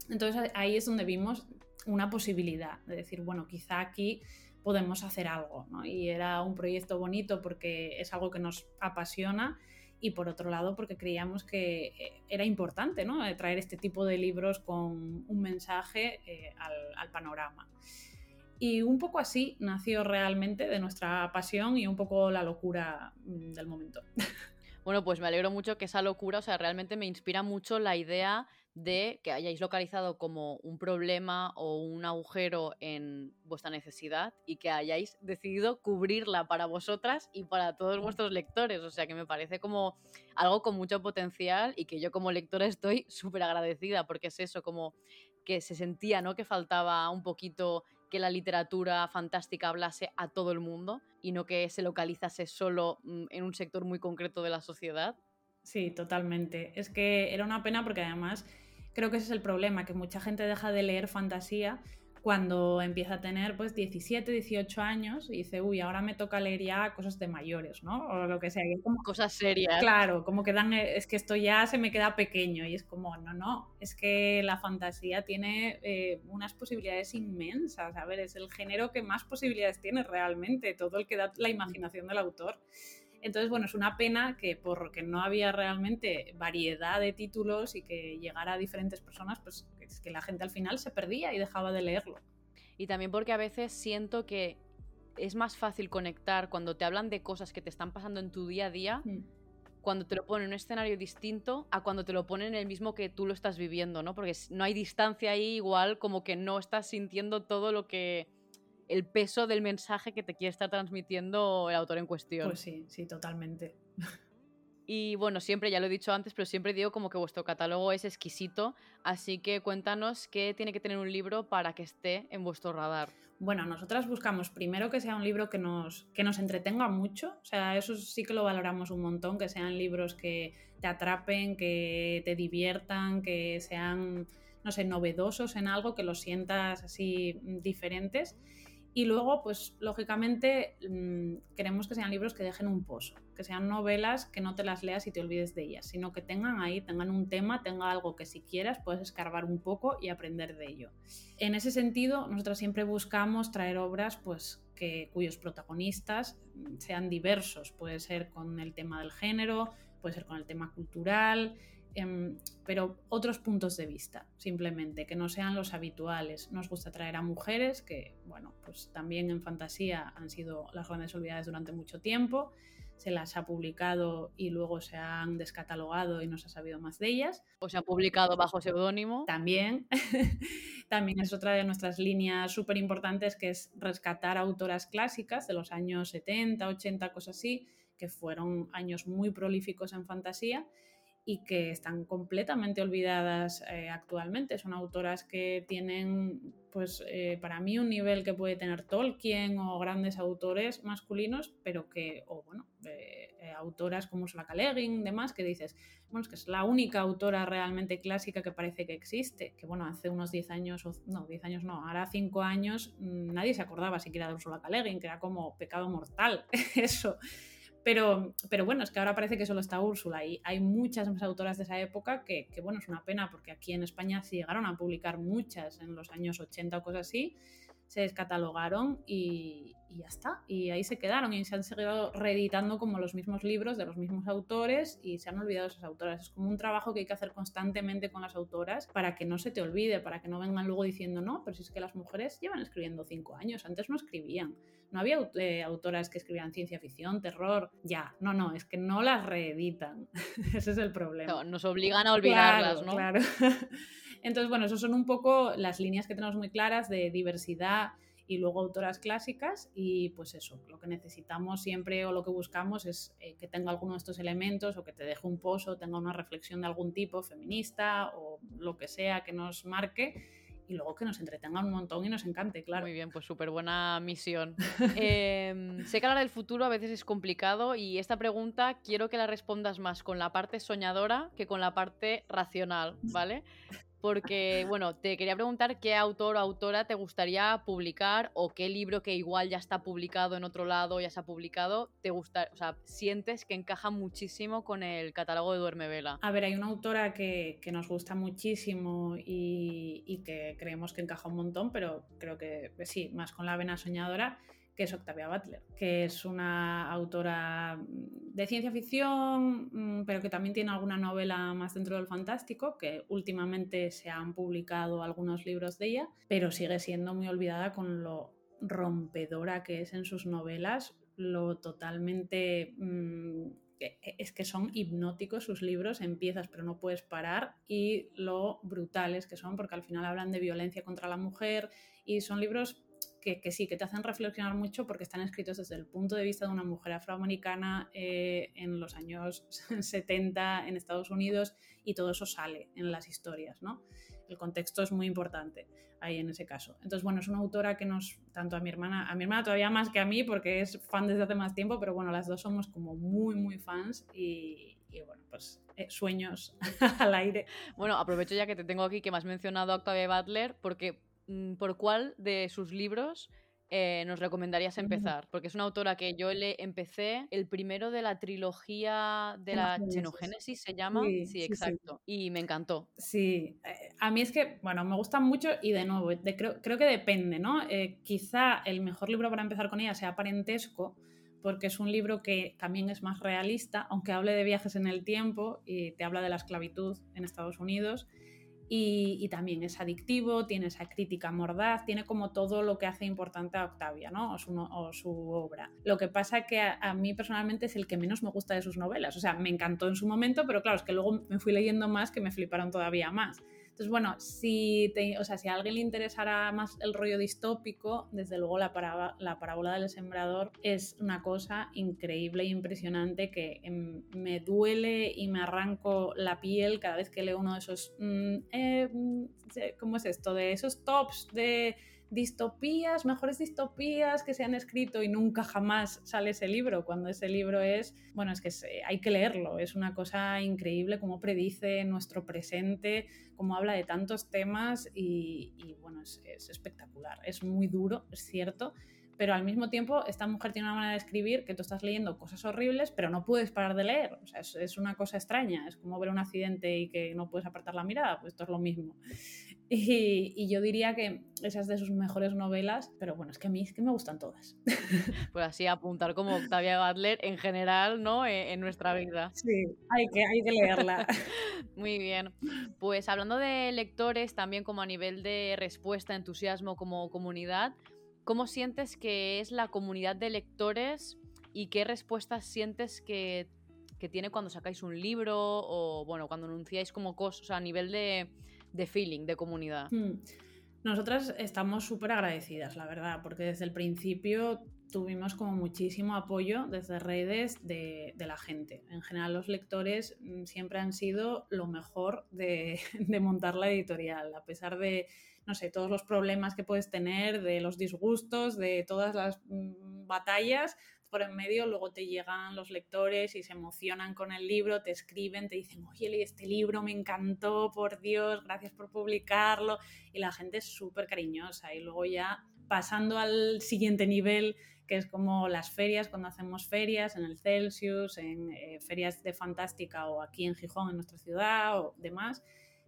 Speaker 2: Entonces ahí es donde vimos una posibilidad de decir, bueno, quizá aquí podemos hacer algo, ¿no? Y era un proyecto bonito porque es algo que nos apasiona y por otro lado porque creíamos que eh, era importante ¿no? Eh, traer este tipo de libros con un mensaje eh, al, panorama. Y un poco así nació realmente de nuestra pasión y un poco la locura mm, del momento.
Speaker 1: Bueno, pues me alegro mucho que esa locura, o sea, realmente me inspira mucho la idea de que hayáis localizado como un problema o un agujero en vuestra necesidad y que hayáis decidido cubrirla para vosotras y para todos vuestros lectores. O sea que me parece como algo con mucho potencial y que yo como lectora estoy súper agradecida porque es eso, como que se sentía, ¿no? Que faltaba un poquito que la literatura fantástica hablase a todo el mundo y no que se localizase solo mm, en un sector muy concreto de la sociedad.
Speaker 2: Sí, totalmente. Es que era una pena porque además creo que ese es el problema, que mucha gente deja de leer fantasía cuando empieza a tener pues 17, 18 años y dice, uy, ahora me toca leer ya cosas de mayores, ¿no? O lo que sea.
Speaker 1: como, cosas serias.
Speaker 2: Claro, como que dan, es que esto ya se me queda pequeño y es como, no, no, es que la fantasía tiene eh, unas posibilidades inmensas, a ver, es el género que más posibilidades tiene realmente, todo el que da la imaginación del autor. Entonces, bueno, es una pena que porque no había realmente variedad de títulos y que llegara a diferentes personas, pues es que la gente al final se perdía y dejaba de leerlo.
Speaker 1: Y también porque a veces siento que es más fácil conectar cuando te hablan de cosas que te están pasando en tu día a día, mm. cuando te lo ponen en un escenario distinto a cuando te lo ponen en el mismo que tú lo estás viviendo, ¿no? Porque no hay distancia ahí igual, como que no estás sintiendo todo lo que el peso del mensaje que te quiere estar transmitiendo el autor en cuestión.
Speaker 2: Pues sí, sí, totalmente.
Speaker 1: Y bueno, siempre, ya lo he dicho antes, pero siempre digo como que vuestro catálogo es exquisito, así que cuéntanos qué tiene que tener un libro para que esté en vuestro radar.
Speaker 2: Bueno, nosotras buscamos primero que sea un libro que nos, que nos entretenga mucho, o sea, eso sí que lo valoramos un montón, que sean libros que te atrapen, que te diviertan, que sean, no sé, novedosos en algo, que los sientas así diferentes y luego, pues lógicamente, mm, queremos que sean libros que dejen un pozo, que sean novelas que no te las leas y te olvides de ellas, sino que tengan ahí, tengan un tema, tenga algo que si quieras puedes escarbar un poco y aprender de ello. En ese sentido, nosotros siempre buscamos traer obras pues, que, cuyos protagonistas sean diversos, puede ser con el tema del género, puede ser con el tema cultural, Em, pero otros puntos de vista, simplemente, que no sean los habituales. Nos gusta traer a mujeres que, bueno, pues también en fantasía han sido las grandes olvidadas durante mucho tiempo, se las ha publicado y luego se han descatalogado y no se ha sabido más de ellas.
Speaker 1: O se han publicado bajo seudónimo.
Speaker 2: También. También es otra de nuestras líneas súper importantes que es rescatar autoras clásicas de los años 70, 80, cosas así, que fueron años muy prolíficos en fantasía y que están completamente olvidadas eh, actualmente. Son autoras que tienen, pues eh, para mí, un nivel que puede tener Tolkien o grandes autores masculinos, pero que, o bueno, eh, autoras como Ursula K. Le demás, que dices, bueno, es que es la única autora realmente clásica que parece que existe, que bueno, hace unos 10 años, no, 10 años no, ahora 5 años mm, nadie se acordaba siquiera de Ursula K. que era como pecado mortal, eso. Pero, pero bueno, es que ahora parece que solo está Úrsula y hay muchas más autoras de esa época que, que, bueno, es una pena porque aquí en España sí llegaron a publicar muchas en los años 80 o cosas así, se descatalogaron y, y, ya está. Y ahí se quedaron y se han seguido reeditando como los mismos libros de los mismos autores y se han olvidado esas autoras. Es como un trabajo que hay que hacer constantemente con las autoras para que no se te olvide, para que no vengan luego diciendo, no, pero si es que las mujeres llevan escribiendo cinco años, antes no escribían. No había eh, autoras que escribían ciencia ficción, terror, ya. No, no, es que no las reeditan. Ese es el problema.
Speaker 1: No, nos obligan a olvidarlas, ¿no?
Speaker 2: Claro. Entonces, bueno, eso son un poco las líneas que tenemos muy claras de diversidad y luego autoras clásicas y pues eso, lo que necesitamos siempre o lo que buscamos es eh, que tenga alguno de estos elementos o que te deje un pozo, tenga una reflexión de algún tipo feminista o lo que sea que nos marque y luego que nos entretenga un montón y nos encante, claro.
Speaker 1: Muy bien, pues súper buena misión. Em, sé que hablar del futuro a veces es complicado y esta pregunta quiero que la respondas más con la parte soñadora que con la parte racional, ¿vale? Porque, bueno, te quería preguntar qué autor o autora te gustaría publicar o qué libro que igual ya está publicado en otro lado, ya se ha publicado, te gusta, o sea, sientes que encaja muchísimo con el catálogo de Duerme Vela.
Speaker 2: A ver, hay una autora que, que nos gusta muchísimo y, y, que creemos que encaja un montón, pero creo que sí, más con la vena soñadora, que es Octavia Butler, que es una autora de ciencia ficción, mm, pero que también tiene alguna novela más dentro del fantástico, que últimamente se han publicado algunos libros de ella, pero sigue siendo muy olvidada con lo rompedora que es en sus novelas, lo totalmente... Mm, es que son hipnóticos sus libros, empiezas pero no puedes parar y lo brutales que son porque al final hablan de violencia contra la mujer y son libros que, sí, que te hacen reflexionar mucho porque están escritos desde el punto de vista de una mujer afroamericana eh, en los años 70 en Estados Unidos y todo eso sale en las historias, ¿no? El contexto es muy importante ahí en ese caso. Entonces, bueno, es una autora que nos, tanto a mi hermana, a mi hermana todavía más que a mí porque es fan desde hace más tiempo, pero bueno, las dos somos como muy, muy fans y, bueno, pues eh, sueños al aire.
Speaker 1: Bueno, aprovecho ya que te tengo aquí que me has mencionado a Octavia Butler porque por cuál de sus libros eh, nos recomendarías empezar? Porque es una autora que yo le empecé, el primero de la trilogía de la Xenogénesis se llama. Sí, exacto. Y me encantó.
Speaker 2: Sí, eh, a mí es que, bueno, me gusta mucho y de nuevo, creo, creo, que depende, ¿no? Eh, quizá el mejor libro para empezar con ella sea Parentesco, porque es un libro que también es más realista, aunque hable de viajes en el tiempo y te habla de la esclavitud en Estados Unidos y, también es adictivo, tiene esa crítica mordaz, tiene como todo lo que hace importante a Octavia, ¿no? O su, obra. Lo que pasa que a, mí personalmente es el que menos me gusta de sus novelas. O sea, me encantó en su momento, pero claro, es que luego me fui leyendo más que me fliparon todavía más. Entonces, bueno, si, o sea, si a alguien le interesara más el rollo distópico, desde luego la, la parábola del sembrador es una cosa increíble e impresionante que em, me duele y me arranco la piel cada vez que leo uno de esos... Mm, eh, mm, ¿Cómo es esto? De esos tops de distopías, mejores distopías que se han escrito y nunca jamás sale ese libro, cuando ese libro es, bueno, es que hay que leerlo, es una cosa increíble como predice nuestro presente, como habla de tantos temas y, bueno, es, es espectacular, es muy duro, es cierto, pero al mismo tiempo esta mujer tiene una manera de escribir que tú estás leyendo cosas horribles, pero no puedes parar de leer. O sea, es, una cosa extraña, es como ver un accidente y que no puedes apartar la mirada, pues esto es lo mismo. Y, yo diría que esas de sus mejores novelas, pero bueno, es que a mí es que me gustan todas.
Speaker 1: Pues así apuntar como Octavia Butler en general, ¿no? E, en, nuestra vida.
Speaker 2: Sí, hay que, hay que leerla.
Speaker 1: Muy bien. Pues hablando de lectores, también como a nivel de respuesta, entusiasmo como comunidad, ¿Cómo sientes que es la comunidad de lectores y qué respuestas sientes que, tiene cuando sacáis un libro o bueno, cuando anunciáis como cosas a nivel de, feeling, de comunidad? Hmm.
Speaker 2: Nosotras estamos súper agradecidas, la verdad, porque desde el principio tuvimos como muchísimo apoyo desde redes de, la gente. En general los lectores mm, siempre han sido lo mejor de, de montar la editorial, a pesar de no sé, todos los problemas que puedes tener, de los disgustos, de todas las mm, batallas, por en medio luego te llegan los lectores y se emocionan con el libro, te escriben, te dicen, oye, este libro, me encantó, por Dios, gracias por publicarlo. Y la gente es súper cariñosa. Y luego ya pasando al siguiente nivel, que es como las ferias, cuando hacemos ferias en el Celsius, en eh, ferias de Fantástica o aquí en Gijón, en nuestra ciudad o demás,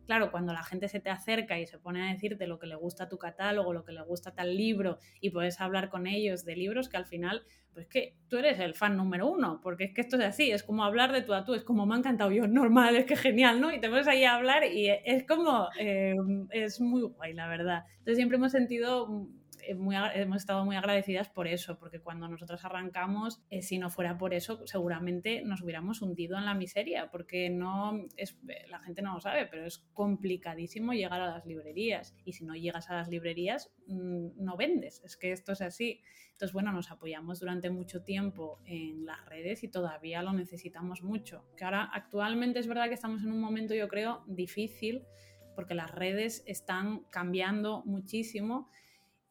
Speaker 2: claro, cuando la gente se te acerca y se pone a decirte lo que le gusta tu catálogo, lo que le gusta tal libro, y puedes hablar con ellos de libros que al final, pues que tú eres el fan número uno, porque es que esto es así, es como hablar de tú a tú, es como me ha encantado yo, normal, es que genial, ¿no? Y te pones ahí a hablar y es como, eh, es muy guay, la verdad. Entonces siempre hemos sentido eh, hemos estado muy agradecidas por eso, porque cuando nosotros arrancamos, eh, si no fuera por eso, seguramente nos hubiéramos hundido en la miseria, porque no es, la gente no lo sabe, pero es complicadísimo llegar a las librerías. Y si no llegas a las librerías, mm, no vendes. Es que esto es así. Entonces, bueno, nos apoyamos durante mucho tiempo en las redes y todavía lo necesitamos mucho. Que ahora actualmente es verdad que estamos en un momento, yo creo, difícil porque las redes están cambiando muchísimo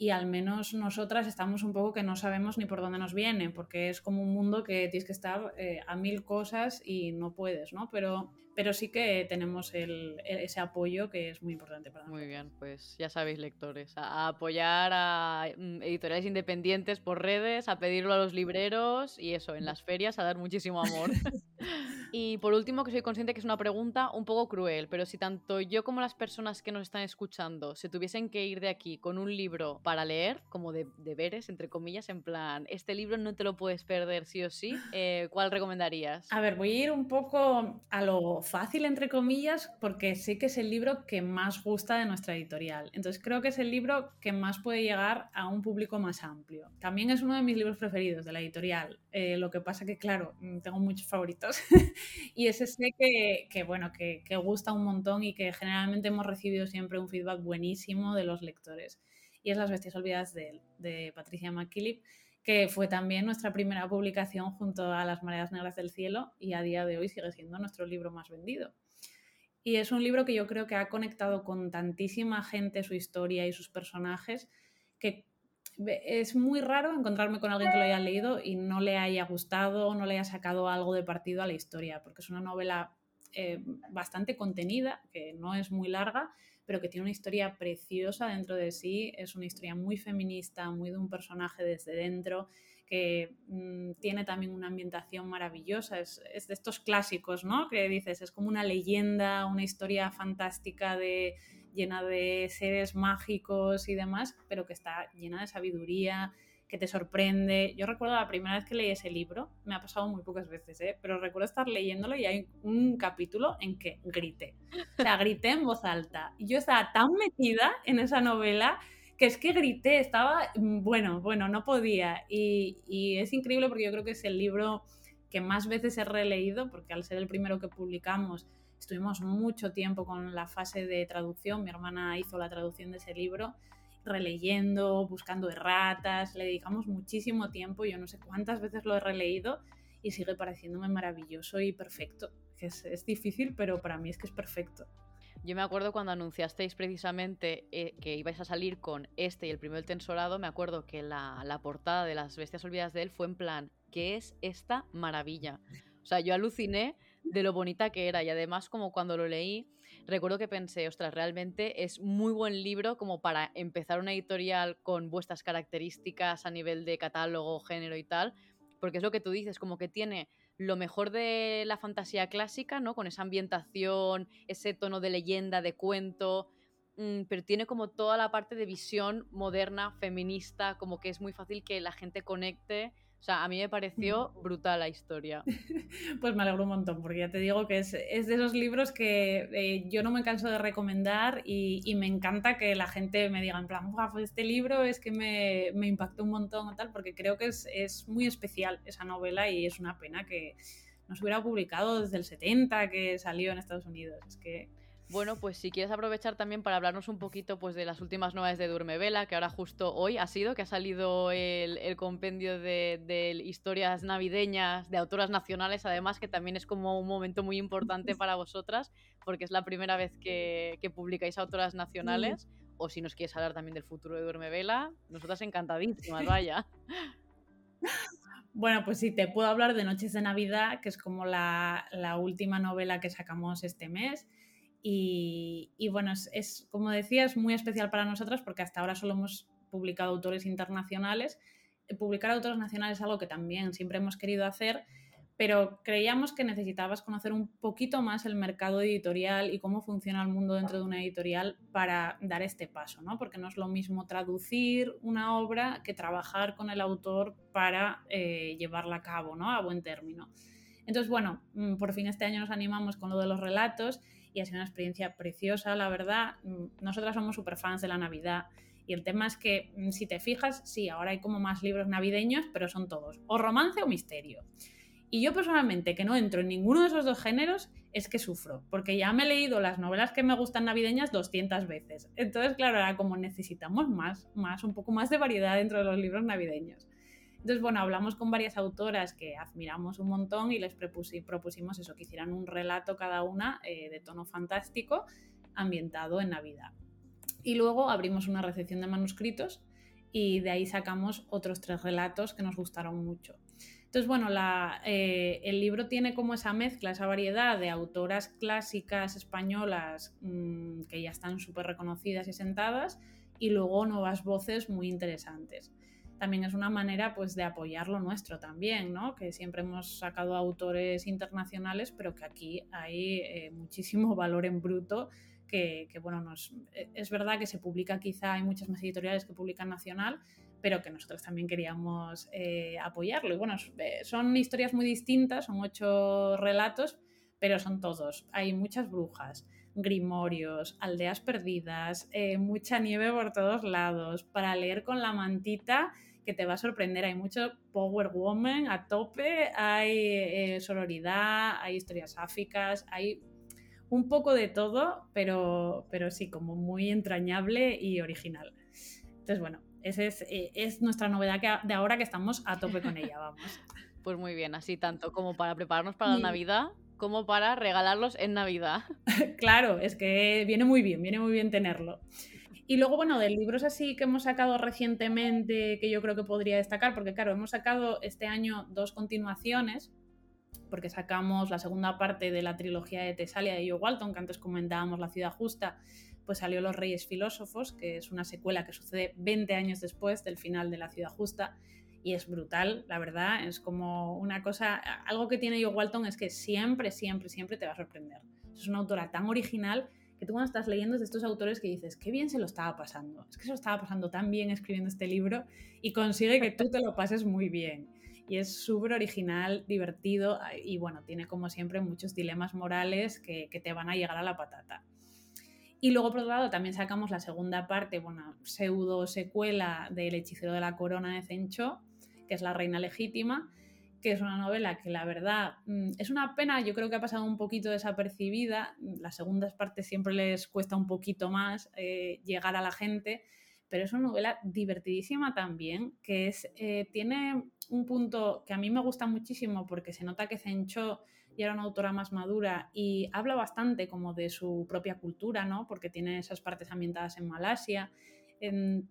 Speaker 2: y al menos nosotras estamos un poco que no sabemos ni por dónde nos viene, porque es como un mundo que tienes que estar eh, a mil cosas y no puedes, ¿no? Pero, pero sí que tenemos el, ese apoyo que es muy importante para nosotros.
Speaker 1: Muy bien, pues ya sabéis, lectores, a, apoyar a mm, editoriales independientes por redes, a pedirlo a los libreros y eso, en las ferias, a dar muchísimo amor. Y por último, que soy consciente que es una pregunta un poco cruel, pero si tanto yo como las personas que nos están escuchando se tuviesen que ir de aquí con un libro para leer, como de deberes, entre comillas, en plan, este libro no te lo puedes perder sí o sí, eh, ¿cuál recomendarías?
Speaker 2: A ver, voy a ir un poco a lo fácil, entre comillas, porque sé que es el libro que más gusta de nuestra editorial. Entonces creo que es el libro que más puede llegar a un público más amplio. También es uno de mis libros preferidos de la editorial. Eh, lo que pasa que, claro, mm, tengo muchos favoritos. y ese sé que, bueno, que, gusta un montón y que generalmente hemos recibido siempre un feedback buenísimo de los lectores. Y es Las Bestias Olvidadas de, de Patricia McKillip, que fue también nuestra primera publicación junto a Las Mareas Negras del Cielo y a día de hoy sigue siendo nuestro libro más vendido. Y es un libro que yo creo que ha conectado con tantísima gente su historia y sus personajes que es muy raro encontrarme con alguien que lo haya leído y no le haya gustado, no le haya sacado algo de partido a la historia, porque es una novela eh, bastante contenida, que no es muy larga, pero que tiene una historia preciosa dentro de sí, es una historia muy feminista, muy de un personaje desde dentro, que mm, tiene también una ambientación maravillosa, es, es, de estos clásicos, ¿no? Que dices, es como una leyenda, una historia fantástica de llena de seres mágicos y demás, pero que está llena de sabiduría, que te sorprende. Yo recuerdo la primera vez que leí ese libro, me ha pasado muy pocas veces, ¿eh? pero recuerdo estar leyéndolo y hay un capítulo en que grité. O sea, grité en voz alta. Y yo estaba tan metida en esa novela que es que grité, estaba, mm, bueno, bueno, no podía. Y, y es increíble porque yo creo que es el libro que más veces he releído, porque al ser el primero que publicamos, Estuvimos mucho tiempo con la fase de traducción, mi hermana hizo la traducción de ese libro, releyendo, buscando erratas, le dedicamos muchísimo tiempo, yo no sé cuántas veces lo he releído y sigue pareciéndome maravilloso y perfecto. Es, es difícil, pero para mí es que es perfecto.
Speaker 1: Yo me acuerdo cuando anunciasteis precisamente eh, que ibais a salir con este y el primero del tensorado, me acuerdo que la, la, portada de las bestias olvidadas de él fue en plan, ¿qué es esta maravilla? O sea, yo aluciné de lo bonita que era. Y además, como cuando lo leí, recuerdo que pensé, ostras, realmente es muy buen libro como para empezar una editorial con vuestras características a nivel de catálogo, género y tal, porque es lo que tú dices, como que tiene lo mejor de la fantasía clásica, ¿no? Con esa ambientación, ese tono de leyenda, de cuento, mm, pero tiene como toda la parte de visión moderna, feminista, como que es muy fácil que la gente conecte o sea, a mí me pareció brutal la historia.
Speaker 2: Pues me alegro un montón, porque ya te digo que es, es de esos libros que eh, yo no me canso de recomendar y, y, me encanta que la gente me diga en plan, pues este libro es que me, me impactó un montón o tal, porque creo que es, es muy especial esa novela y es una pena que no se hubiera publicado desde el 70 que salió en Estados Unidos. Es que
Speaker 1: bueno, pues si quieres aprovechar también para hablarnos un poquito pues, de las últimas novedades de Duerme Vela, que ahora justo hoy ha sido, que ha salido el, compendio de, historias navideñas de autoras nacionales, además que también es como un momento muy importante para vosotras, porque es la primera vez que, publicáis autoras nacionales, o si nos quieres hablar también del futuro de Duerme Vela, nosotras encantadísimas, vaya.
Speaker 2: Bueno, pues sí, te puedo hablar de Noches de Navidad, que es como la última novela que sacamos este mes y, bueno, es, como decía, es muy especial para nosotras porque hasta ahora solo hemos publicado autores internacionales. Eh, publicar autores nacionales es algo que también siempre hemos querido hacer, pero creíamos que necesitabas conocer un poquito más el mercado editorial y cómo funciona el mundo dentro de una editorial para dar este paso, ¿no? Porque no es lo mismo traducir una obra que trabajar con el autor para eh, llevarla a cabo, ¿no? A buen término. Entonces, bueno, mm, por fin este año nos animamos con lo de los relatos y ha sido una experiencia preciosa, la verdad. Mm, nosotras somos súper fans de la Navidad y el tema es que, mm, si te fijas, sí, ahora hay como más libros navideños, pero son todos o romance o misterio. Y yo personalmente, que no entro en ninguno de esos dos géneros, es que sufro, porque ya me he leído las novelas que me gustan navideñas 200 veces. Entonces, claro, ahora como necesitamos más, más, un poco más de variedad dentro de los libros navideños. Entonces, bueno, hablamos con varias autoras que admiramos un montón y les propusimos eso, que hicieran un relato cada una eh, de tono fantástico ambientado en Navidad. Y luego abrimos una recepción de manuscritos y de ahí sacamos otros tres relatos que nos gustaron mucho. Entonces, bueno, eh, el libro tiene como esa mezcla, esa variedad de autoras clásicas españolas mm, que ya están súper reconocidas y sentadas y luego nuevas voces muy interesantes. También es una manera pues, de apoyar lo nuestro también, ¿no? que siempre hemos sacado autores internacionales, pero que aquí hay eh, muchísimo valor en bruto que, bueno, nos, e, es verdad que se publica quizá, hay muchas más editoriales que publican nacional, pero que nosotros también queríamos eh, apoyarlo. Y bueno, eh, son historias muy distintas, son ocho relatos, pero son todos. Hay muchas brujas, grimorios, aldeas perdidas, mucha nieve por todos lados, para leer con la mantita que te va a sorprender. Hay mucho Power Woman a tope, hay sororidad, hay historias áficas, hay un poco de todo, pero, pero sí, como muy entrañable y original. Entonces, bueno, esa eh, es, nuestra novedad de ahora que estamos a tope con ella, vamos.
Speaker 1: Pues muy bien, así tanto como para prepararnos para la Navidad como para regalarlos en Navidad.
Speaker 2: claro, es que viene muy bien, viene muy bien tenerlo. Y luego, bueno, de libros así que hemos sacado recientemente, que yo creo que podría destacar, porque claro, hemos sacado este año dos continuaciones, porque sacamos la segunda parte de la trilogía de Tesalia de Joe Walton, que antes comentábamos La ciudad justa, pues salió Los Reyes Filósofos, que es una secuela que sucede 20 años después del final de La Ciudad Justa, y es brutal, la verdad, es como una cosa, algo que tiene Joe Walton es que siempre, siempre, siempre te va a sorprender. Es una autora tan original que tú cuando estás leyendo de estos autores que dices, qué bien se lo estaba pasando, es que se lo estaba pasando tan bien escribiendo este libro y consigue que tú te lo pases muy bien. Y es súper original, divertido y bueno, tiene como siempre muchos dilemas morales que, que te van a llegar a la patata. Y luego, por otro lado, también sacamos la segunda parte, bueno, pseudo secuela del Hechicero de la Corona de Zencho, que es La Reina Legítima, que es una novela que la verdad mm, es una pena, yo creo que ha pasado un poquito desapercibida. Las segundas partes siempre les cuesta un poquito más eh, llegar a la gente, pero es una novela divertidísima también, que es, eh, tiene un punto que a mí me gusta muchísimo porque se nota que Zencho y era una autora más madura y habla bastante como de su propia cultura, ¿no? Porque tiene esas partes ambientadas en Malasia.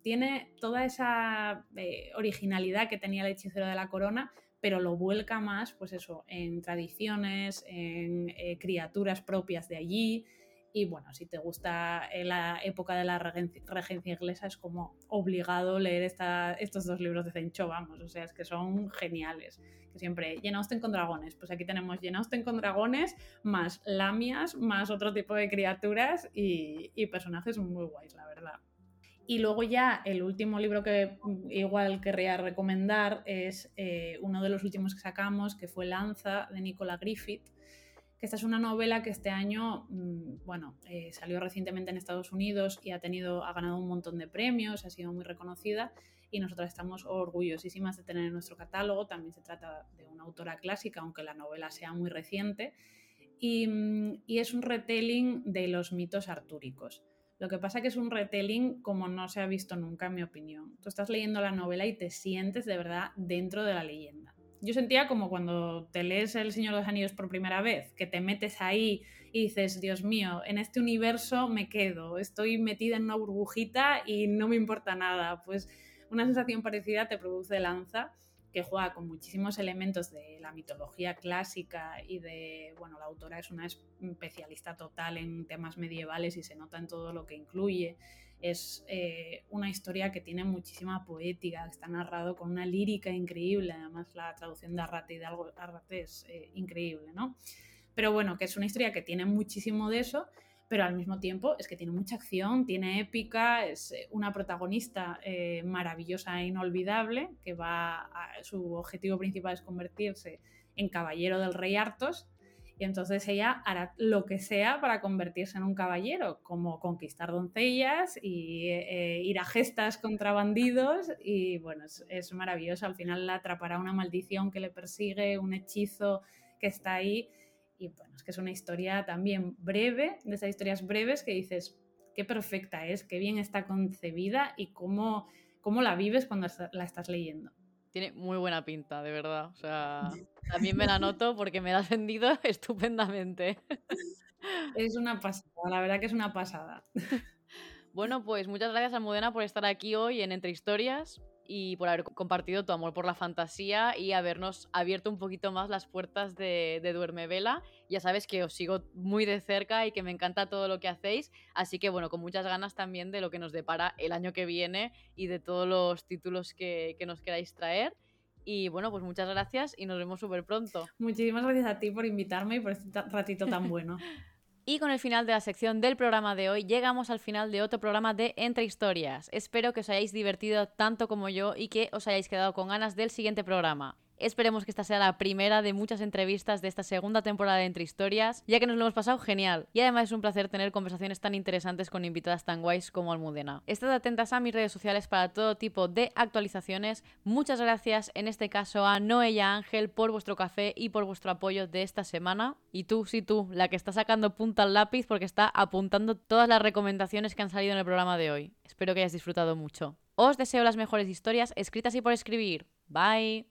Speaker 2: tiene toda esa eh, originalidad que tenía el hechicero de la corona, pero lo vuelca más, pues eso, en tradiciones, en eh, criaturas propias de allí, y bueno, si te gusta eh, la época de la regencia inglesa, es como obligado leer estos dos libros de Zencho, vamos, o sea, es que son geniales. Que siempre, Jenausten con dragones, pues aquí tenemos Jenausten con dragones, más lamias, más otro tipo de criaturas y, personajes muy guays, la verdad. Y luego ya el último libro que igual querría recomendar es eh, uno de los últimos que sacamos, que fue Lanza, de Nicola Griffith que esta es una novela que este año, mm, bueno, eh, salió recientemente en Estados Unidos y ha, tenido, ha ganado un montón de premios, ha sido muy reconocida y nosotras estamos orgullosísimas de tener en nuestro catálogo. También se trata de una autora clásica, aunque la novela sea muy reciente, y, mm, y es un retelling de los mitos artúricos. Lo que pasa que es un retelling como no se ha visto nunca, en mi opinión. Tú estás leyendo la novela y te sientes de verdad dentro de la leyenda yo sentía como cuando te lees El Señor de los Anillos por primera vez, que te metes ahí y dices, Dios mío, en este universo me quedo, estoy metida en una burbujita y no me importa nada. Pues una sensación parecida te produce Lanza, que juega con muchísimos elementos de la mitología clásica y de, bueno, la autora es una especialista total en temas medievales y se nota en todo lo que incluye. es eh, una historia que tiene muchísima poética, está narrado con una lírica increíble, además la traducción de Arrate y de Arrate es eh, increíble, ¿no? Pero bueno, que es una historia que tiene muchísimo de eso, pero al mismo tiempo es que tiene mucha acción, tiene épica, es eh, una protagonista maravillosa e inolvidable, que va a, su objetivo principal es convertirse en caballero del rey Artos, y entonces ella hará lo que sea para convertirse en un caballero, como conquistar doncellas y eh, ir a gestas contra bandidos. Y bueno, es, maravilloso. Al final la atrapará una maldición que le persigue, un hechizo que está ahí. Y bueno, es que es una historia también breve, de esas historias breves que dices, qué perfecta es, qué bien está concebida y cómo, cómo la vives cuando la estás leyendo.
Speaker 1: Tiene muy buena pinta, de verdad. O sea, también me la noto porque me la has vendido estupendamente.
Speaker 2: Es una pasada, la verdad que es una pasada.
Speaker 1: Bueno, pues muchas gracias, Almudena, por estar aquí hoy en Entre Historias y por haber compartido tu amor por la fantasía y habernos abierto un poquito más las puertas de, de Duerme Vela. Ya sabes que os sigo muy de cerca y que me encanta todo lo que hacéis, así que bueno, con muchas ganas también de lo que nos depara el año que viene y de todos los títulos que, que nos queráis traer. Y bueno, pues muchas gracias y nos vemos súper pronto.
Speaker 2: Muchísimas gracias a ti por invitarme y por este ratito tan bueno.
Speaker 1: Y con el final de la sección del programa de hoy, llegamos al final de otro programa de Entre Historias. Espero que os hayáis divertido tanto como yo y que os hayáis quedado con ganas del siguiente programa. Esperemos que esta sea la primera de muchas entrevistas de esta segunda temporada de Entre Historias, ya que nos lo hemos pasado genial. Y además es un placer tener conversaciones tan interesantes con invitadas tan guays como Almudena. Estad atentas a mis redes sociales para todo tipo de actualizaciones. Muchas gracias en este caso a Noelia Ángel por vuestro café y por vuestro apoyo de esta semana. Y tú, sí tú, la que está sacando punta al lápiz porque está apuntando todas las recomendaciones que han salido en el programa de hoy. Espero que hayas disfrutado mucho. Os deseo las mejores historias escritas y por escribir. Bye.